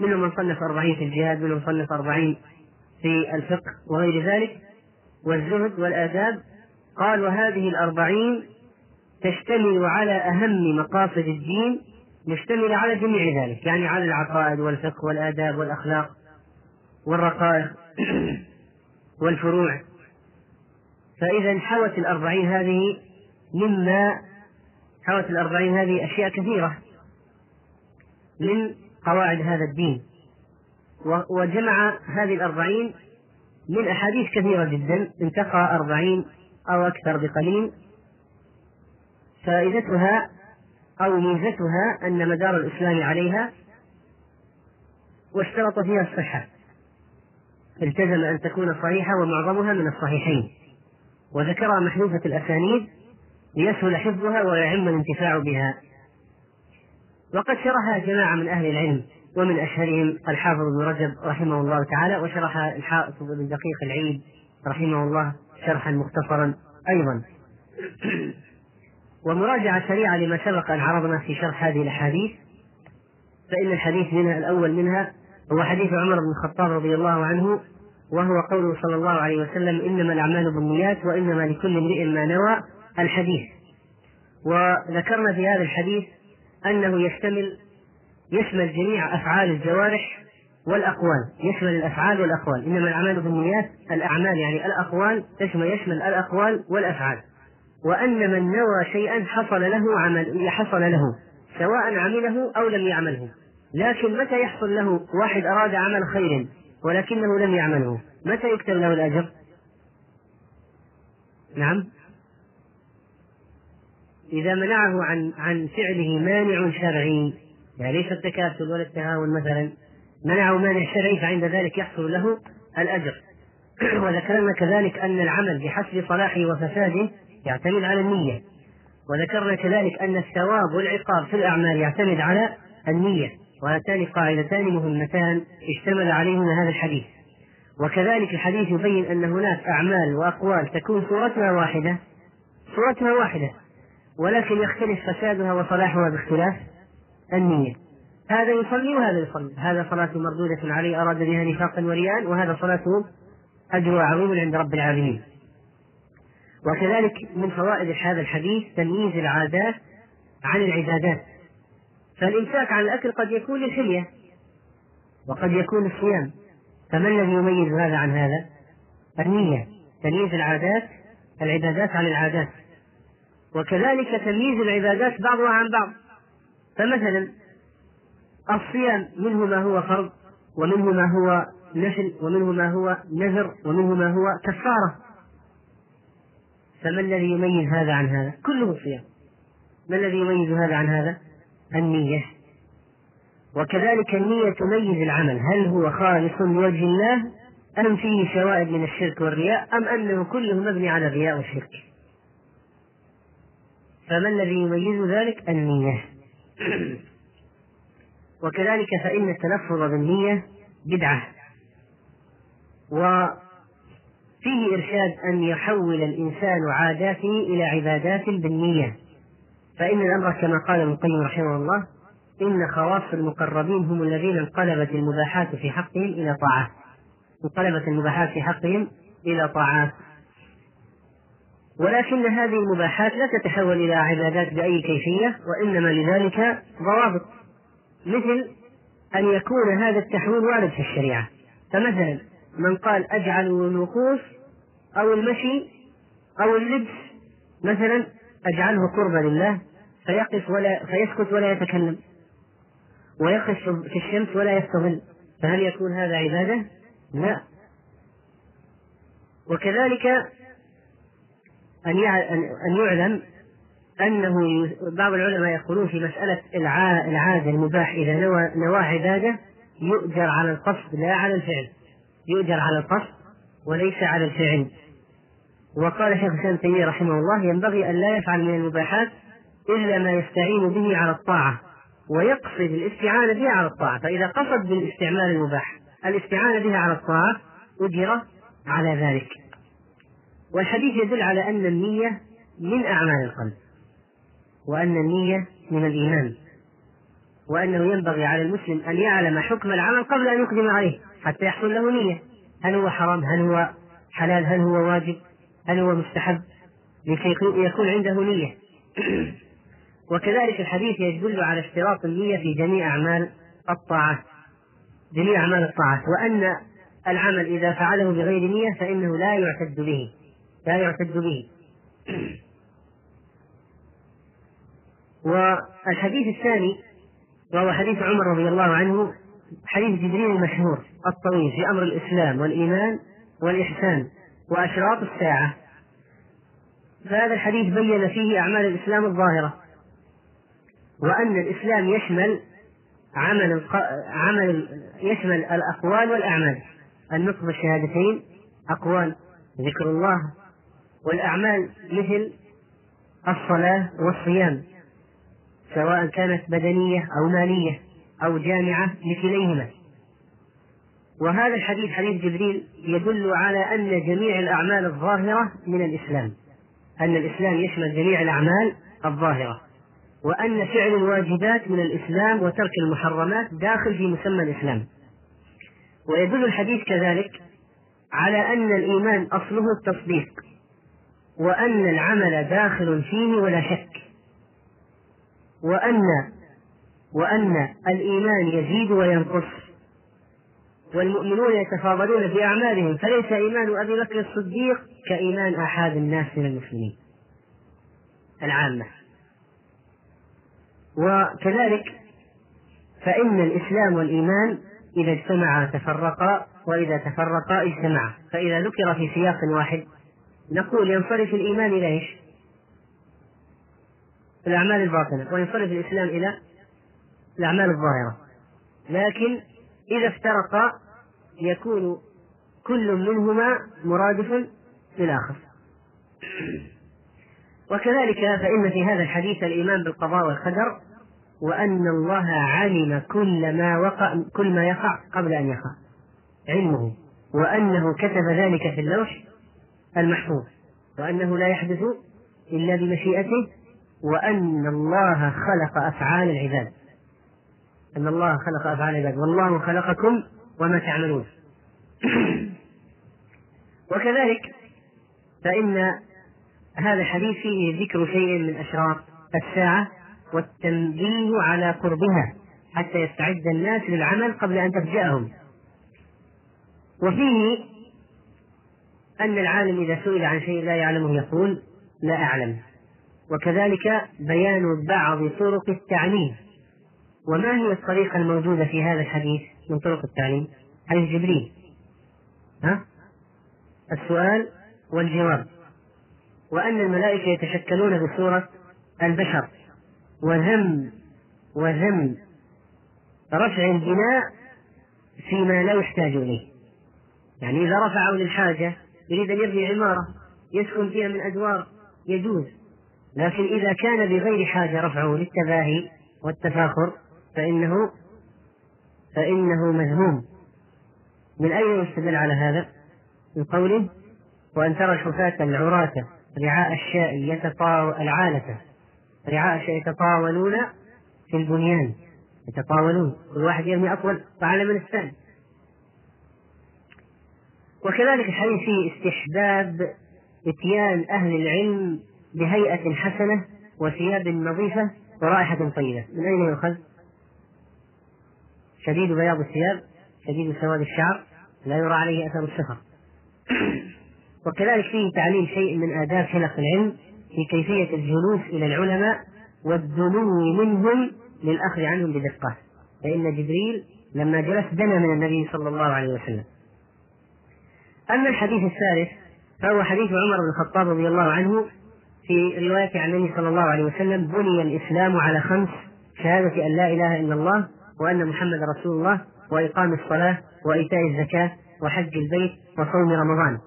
منهم من صنف أربعين في الجهاد منهم صنف أربعين في الفقه وغير ذلك. والزهد والآداب قال وهذه الأربعين تشتمل على أهم مقاصد الدين مشتملة على جميع ذلك يعني على العقائد والفقه والآداب والأخلاق والرقائق والفروع. فإذا حوت الأربعين هذه مما حوت الأربعين هذه أشياء كثيرة من قواعد هذا الدين. وجمع هذه الأربعين من أحاديث كثيرة جدا انتقى أربعين أو أكثر بقليل فائدتها أو ميزتها أن مدار الإسلام عليها واشترط فيها الصحة. التزم أن تكون صحيحة ومعظمها من الصحيحين. وذكرها محذوفة الأسانيد ليسهل حفظها ويعم الانتفاع بها. وقد شرحها جماعة من أهل العلم ومن أشهرهم الحافظ ابن رجب رحمه الله تعالى وشرح الحافظ ابن دقيق العيد رحمه الله شرحا مختصرا أيضا. ومراجعة سريعة لما سبق أن عرضنا في شرح هذه الأحاديث فإن الحديث منها الأول منها هو حديث عمر بن الخطاب رضي الله عنه وهو قوله صلى الله عليه وسلم إنما الأعمال بالنيات وإنما لكل امرئ ما نوى الحديث. وذكرنا في هذا الحديث أنه يشتمل يشمل جميع أفعال الجوارح والأقوال يشمل الأفعال والأقوال. إنما الأعمال بالنيات الأعمال يعني الأقوال تشمل يشمل الأقوال والأفعال. وأن من نوى شيئا حصل له عمل حصل له سواء عمله أو لم يعمله. لكن متى يحصل له واحد أراد عمل خير؟ ولكنه لم يعمله. متى يكتب له الأجر؟ نعم. إذا منعه عن عن فعله مانع شرعي. يعني ليس التكاسل ولا التهاون مثلا. منعه مانع شرعي فعند ذلك يحصل له الأجر. وذكرنا كذلك أن العمل بحسب صلاحه وفساده يعتمد على النية. وذكرنا كذلك أن الثواب والعقاب في الأعمال يعتمد على النية. وهاتان قاعدتان مهمتان اشتمل عليهما هذا الحديث. وكذلك الحديث يبين أن هناك أعمال وأقوال تكون صورتها واحدة صورتها واحدة ولكن يختلف فسادها وصلاحها باختلاف النية. هذا يصلي وهذا يصلي. هذا صلاة مردودة عليه أراد بها نفاقا ورياء وهذا صلاته أجر عظيم عند رب العالمين. وكذلك من فوائد هذا الحديث تمييز العادات عن العبادات. فالإمساك عن الأكل قد يكون للحلية وقد يكون الصيام فما الذي يميز هذا عن هذا؟ النية. تمييز العادات العبادات عن العادات. وكذلك تمييز العبادات بعضها عن بعض. فمثلا الصيام منه ما هو فرض ومنه ما هو نفل ومنه ما هو نذر ومنه ما هو كفارة. فما الذي يميز هذا عن هذا؟ كله صيام. ما الذي يميز هذا عن هذا؟ النية. وكذلك النية تميز العمل. هل هو خالص لوجه الله أم فيه شوائب من الشرك والرياء أم أنه كله مبني على الرياء والشرك؟ فما الذي يميز ذلك؟ النية. وكذلك فإن التلفظ بالنية بدعة. وفيه إرشاد أن يحول الإنسان عاداته إلى عبادات بالنية. فإن الأمر كما قال ابن القيم رحمه الله إن خواص المقربين هم الذين انقلبت المباحات في حقهم إلى طاعات انقلبت المباحات في حقهم إلى طاعات ولكن هذه المباحات لا تتحول إلى عبادات بأي كيفية وإنما لذلك ضوابط. مثل أن يكون هذا التحويل وارد في الشريعة. فمثلا من قال أجعل الوقوف أو المشي أو اللبس مثلا أجعله قربة لله فيقف ولا فيسكت ولا يتكلم ويقف في الشمس ولا يستظل. فهل يكون هذا عبادة؟ لا. وكذلك أن أن يعلم أنه بعض العلماء يقولون في مسألة العادة المباح إذا نوى نوى عبادة يؤجر على القصد لا على الفعل. يؤجر على القصد وليس على الفعل. وقال شيخ الإسلام تيمية رحمه الله ينبغي أن لا يفعل من المباحات إلا ما يستعين به على الطاعة ويقصد الاستعانة بها على الطاعة. فإذا قصد بالاستعمال المباح الاستعانة بها على الطاعة أجر على ذلك. والحديث يدل على أن النية من أعمال القلب. وأن النية من الإيمان وأنه ينبغي على المسلم أن يعلم حكم العمل قبل أن يقدم عليه حتى يحصل له نية. هل هو حرام؟ هل هو حلال؟ هل هو واجب؟ هل هو مستحب؟ لكي يكون عنده نية. وكذلك الحديث يدل على اشتراط النية في جميع أعمال الطاعات جميع أعمال الطاعات وأن العمل إذا فعله بغير نية فإنه لا يعتد به. لا يعتد به. والحديث الثاني وهو حديث عمر رضي الله عنه حديث جبريل المشهور الطويل في أمر الإسلام والإيمان والإحسان وأشراط الساعة. فهذا الحديث بين فيه أعمال الإسلام الظاهرة وأن الإسلام يشمل عمل عمل يشمل الأقوال والأعمال. النطق بالشهادتين أقوال ذكر الله والأعمال مثل الصلاة والصيام. سواء كانت بدنية أو مالية أو جامعة لكليهما وهذا الحديث حديث جبريل يدل على أن جميع الأعمال الظاهرة من الإسلام أن الإسلام يشمل جميع الأعمال الظاهرة وأن فعل الواجبات من الإسلام وترك المحرمات داخل في مسمى الإسلام. ويدل الحديث كذلك على أن الإيمان أصله التصديق وأن العمل داخل فيه ولا شك. وأن وأن الإيمان يزيد وينقص والمؤمنون يتفاضلون في أعمالهم فليس إيمان أبي بكر الصديق كإيمان أحد الناس من المسلمين العامة وكذلك فإن الإسلام والإيمان إذا اجتمعا تفرقا وإذا تفرقا اجتمعا فإذا ذكر في سياق واحد نقول ينصرف الإيمان إلى إيش؟ الأعمال الباطنة وينصرف الإسلام إلى الأعمال الظاهرة. لكن إذا افترقا يكون كل منهما مرادف للآخر. وكذلك فإن في هذا الحديث الإيمان بالقضاء والقدر وأن الله علم كل ما وقع كل ما يقع قبل أن يقع علمه وأنه كتب ذلك في اللوح المحفوظ وأنه لا يحدث إلا بمشيئته وأن الله خلق أفعال العباد. أن الله خلق أفعال العباد. والله خلقكم وما تعملون. وكذلك فإن هذا الحديث فيه ذكر شيء من أشراط الساعة والتنبيه على قربها حتى يستعد الناس للعمل قبل أن تفجأهم. وفيه أن العالم إذا سئل عن شيء لا يعلمه يقول لا أعلم. وكذلك بيان بعض طرق التعليم. وما هي الطريقة الموجودة في هذا الحديث من طرق التعليم؟ حديث جبريل. ها؟ السؤال والجواب. وأن الملائكة يتشكلون بصورة البشر. وذم وذم رفع البناء فيما لا يحتاج إليه. يعني إذا رفعه للحاجة يريد أن يبني عمارة يسكن فيها من أدوار يجوز. لكن إذا كان بغير حاجة رفعه للتباهي والتفاخر فإنه فإنه مذموم. من أين يستدل على هذا؟ من قوله وأن ترى الحفاة العراة رعاء الشاء يتطاول العالة رعاء الشاء يتطاولون في البنيان. يتطاولون. كل واحد يرمي أطول فعلى من الثاني. وكذلك الحديث فيه استحباب إتيان أهل العلم بهيئة حسنة وثياب نظيفة ورائحة طيبة. من أين يؤخذ؟ شديد بياض الثياب شديد سواد الشعر لا يرى عليه أثر السفر وكذلك فيه تعليم شيء من آداب حلق العلم في كيفية الجلوس إلى العلماء والدنو منهم للأخذ عنهم بدقة. فإن جبريل لما جلس دنا من النبي صلى الله عليه وسلم. أما الحديث الثالث فهو حديث عمر بن الخطاب رضي الله عنه في رواية عن النبي صلى الله عليه وسلم بني الإسلام على خمس شهادة أن لا إله إلا الله وأن محمد رسول الله وإقام الصلاة وإيتاء الزكاة وحج البيت وصوم رمضان.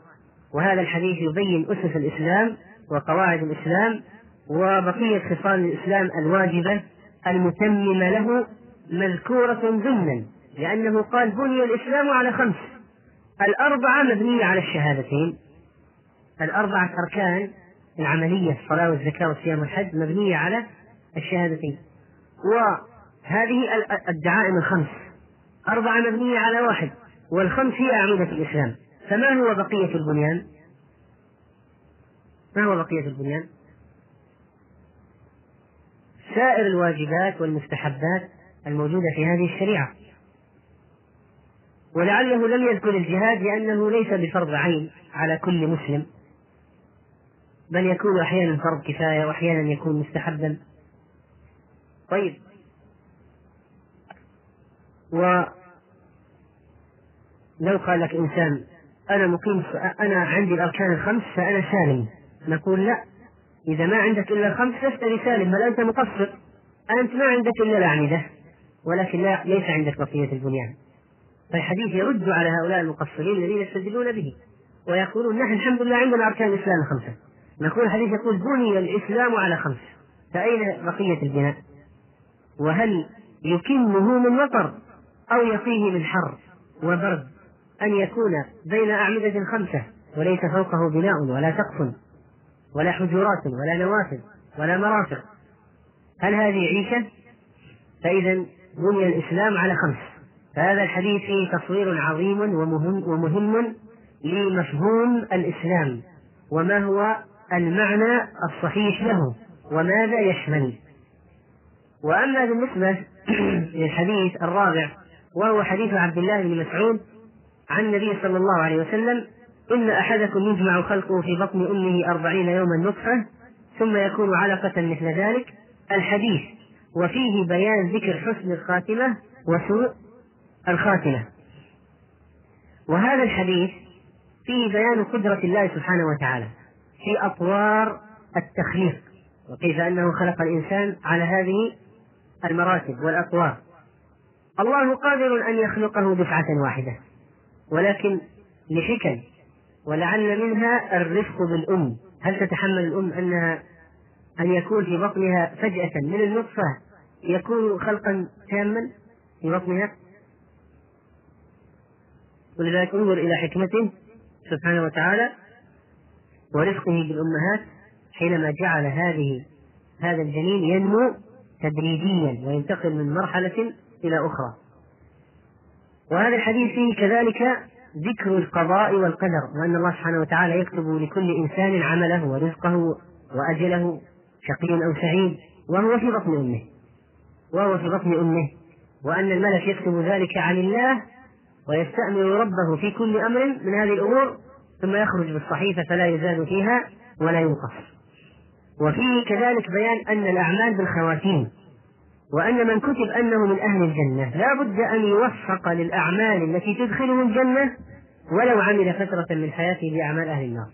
وهذا الحديث يبين أسس الإسلام وقواعد الإسلام وبقية خصال الإسلام الواجبة المتممة له مذكورة ضمنا لأنه قال بني الإسلام على خمس. الأربعة مبنية على الشهادتين. الأربعة أركان العملية الصلاة والزكاة والصيام والحج مبنية على الشهادتين. وهذه الدعائم الخمس. أربعة مبنية على واحد والخمس هي أعمدة الإسلام. فما هو بقية البنيان؟ ما هو بقية البنيان؟ سائر الواجبات والمستحبات الموجودة في هذه الشريعة. ولعله لم يذكر الجهاد لأنه ليس بفرض عين على كل مسلم. بل يكون أحيانا فرض كفاية وأحيانا يكون مستحبا. طيب. ولو قال لك إنسان أنا مقيم أنا عندي الأركان الخمس فأنا سالم. نقول لا. إذا ما عندك إلا الخمس لست بسالم بل أنت مقصر. أنت ما عندك إلا الأعمدة. ولكن لا ليس عندك بقية البنيان. فالحديث يرد على هؤلاء المقصرين الذين يستدلون به. ويقولون نحن الحمد لله عندنا أركان الإسلام الخمسة. نقول الحديث يقول بني الإسلام على خمس فأين بقية البناء؟ وهل يكنه من مطر أو يقيه من حر؟ وبرد أن يكون بين أعمدة خمسة وليس فوقه بناء ولا سقف ولا حجرات ولا نوافذ ولا مرافق. هل هذه عيشة؟ فإذا بني الإسلام على خمس. فهذا الحديث فيه تصوير عظيم ومهم ومهم لمفهوم الإسلام وما هو المعنى الصحيح له وماذا يشمل. وأما بالنسبة للحديث الرابع وهو حديث عبد الله بن مسعود عن النبي صلى الله عليه وسلم إن أحدكم يجمع خلقه في بطن أمه أربعين يوما نطفة ثم يكون علقة مثل ذلك. الحديث وفيه بيان ذكر حسن الخاتمة وسوء الخاتمة. وهذا الحديث فيه بيان قدرة الله سبحانه وتعالى. في أطوار التخليق وكيف أنه خلق الإنسان على هذه المراتب والأطوار. الله قادر أن يخلقه دفعة واحدة ولكن لحكم ولعل منها الرفق بالأم. هل تتحمل الأم أنها أن يكون في بطنها فجأة من النطفة يكون خلقا تاما في بطنها؟ ولذلك انظر إلى حكمته سبحانه وتعالى. ورفقه بالأمهات حينما جعل هذه هذا الجنين ينمو تدريجيا وينتقل من مرحلة إلى أخرى. وهذا الحديث فيه كذلك ذكر القضاء والقدر وأن الله سبحانه وتعالى يكتب لكل إنسان عمله ورزقه وأجله شقي أو سعيد وهو في بطن أمه. وهو في بطن أمه. وأن الملك يكتب ذلك عن الله ويستأمر ربه في كل أمر من هذه الأمور ثم يخرج بالصحيفة فلا يزال فيها ولا ينقص. وفيه كذلك بيان أن الأعمال بالخواتيم وأن من كتب أنه من أهل الجنة لا بد أن يوفق للأعمال التي تدخله الجنة ولو عمل فترة من حياته بأعمال أهل النار.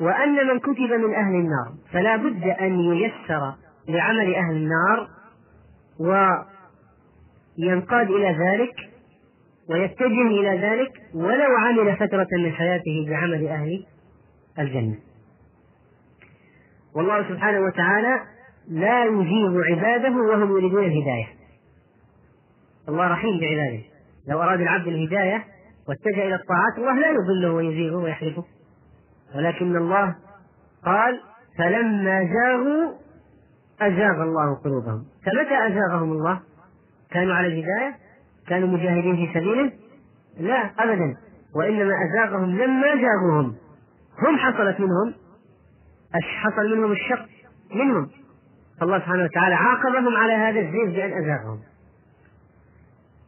وأن من كتب من أهل النار فلا بد أن ييسر لعمل أهل النار وينقاد إلى ذلك ويتجه إلى ذلك ولو عمل فترة من حياته بعمل أهل الجنة. والله سبحانه وتعالى لا يجيب عباده وهم يريدون الهداية. الله رحيم بعباده. لو أراد العبد الهداية واتجه إلى الطاعات الله لا يضله ويزيغه ويحرفه ولكن الله قال فلما زاغوا أزاغ الله قلوبهم. فمتى أزاغهم الله؟ كانوا على الهداية؟ كانوا مجاهدين في سبيله؟ لا أبدا. وإنما أزاغهم لما زاغوهم. هم حصلت منهم حصل منهم الشق؟ منهم. فالله سبحانه وتعالى عاقبهم على هذا الزيغ بأن أزاغهم.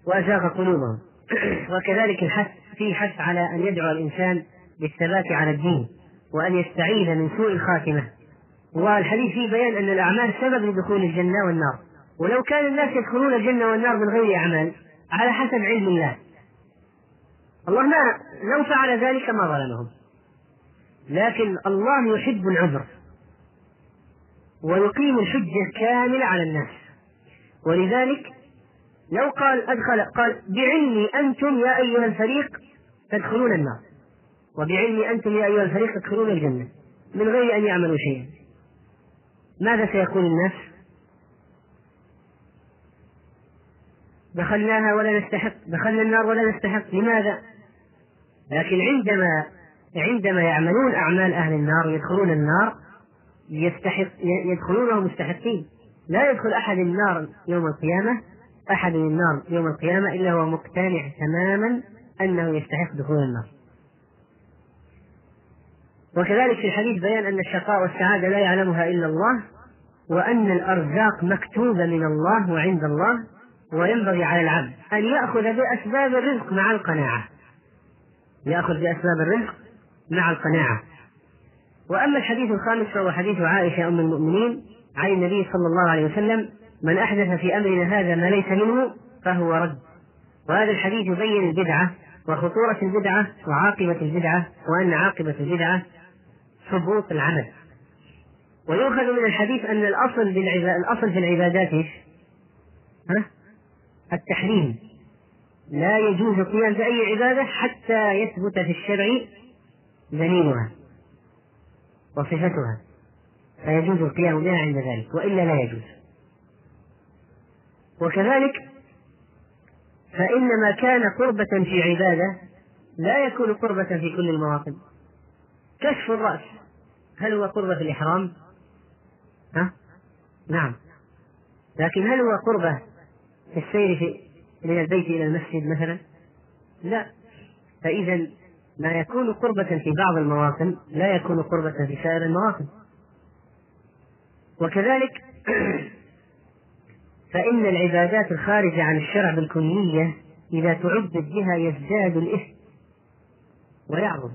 وأزاغ قلوبهم. وكذلك الحث في حث على أن يدعو الإنسان بالثبات على الدين وأن يستعيذ من سوء الخاتمة. والحديث فيه بيان أن الأعمال سبب لدخول الجنة والنار. ولو كان الناس يدخلون الجنة والنار من غير أعمال على حسب علم الله. الله ما لو فعل ذلك ما ظلمهم. لكن الله يحب العذر. ويقيم الحجة كاملة على الناس. ولذلك لو قال أدخل قال بعلمي أنتم يا أيها الفريق تدخلون النار. وبعلمي أنتم يا أيها الفريق تدخلون الجنة. من غير أن يعملوا شيئا. ماذا سيقول الناس؟ دخلناها ولا نستحق دخلنا النار ولا نستحق. لماذا؟ لكن عندما عندما يعملون أعمال أهل النار ويدخلون النار يستحق يدخلونها مستحقين. لا يدخل أحد النار يوم القيامة أحد النار يوم القيامة إلا هو مقتنع تماما أنه يستحق دخول النار. وكذلك في الحديث بيان أن الشقاء والسعادة لا يعلمها إلا الله وأن الأرزاق مكتوبة من الله وعند الله. وينبغي على العبد أن يأخذ بأسباب الرزق مع القناعة يأخذ بأسباب الرزق مع القناعة وأما الحديث الخامس فهو حديث عائشة أم المؤمنين عن النبي صلى الله عليه وسلم من أحدث في أمرنا هذا ما ليس منه فهو رد وهذا الحديث يبين البدعة وخطورة البدعة وعاقبة البدعة وأن عاقبة البدعة حبوط العمل ويؤخذ من الحديث أن الأصل الأصل في العبادات إيش؟ ها؟ التحريم. لا يجوز القيام بأي عبادة حتى يثبت في الشرع دليلها وصفتها. فيجوز القيام بها عند ذلك وإلا لا يجوز. وكذلك فإن ما كان قربة في عبادة لا يكون قربة في كل المواطن. كشف الرأس هل هو قربة في الإحرام؟ ها؟ نعم. لكن هل هو قربة في السير في من البيت إلى المسجد مثلا؟ لا. فإذا ما يكون قربة في بعض المواطن لا يكون قربة في سائر المواطن. وكذلك فإن العبادات الخارجة عن الشرع بالكلية إذا تعبد بها يزداد الإثم ويعظم.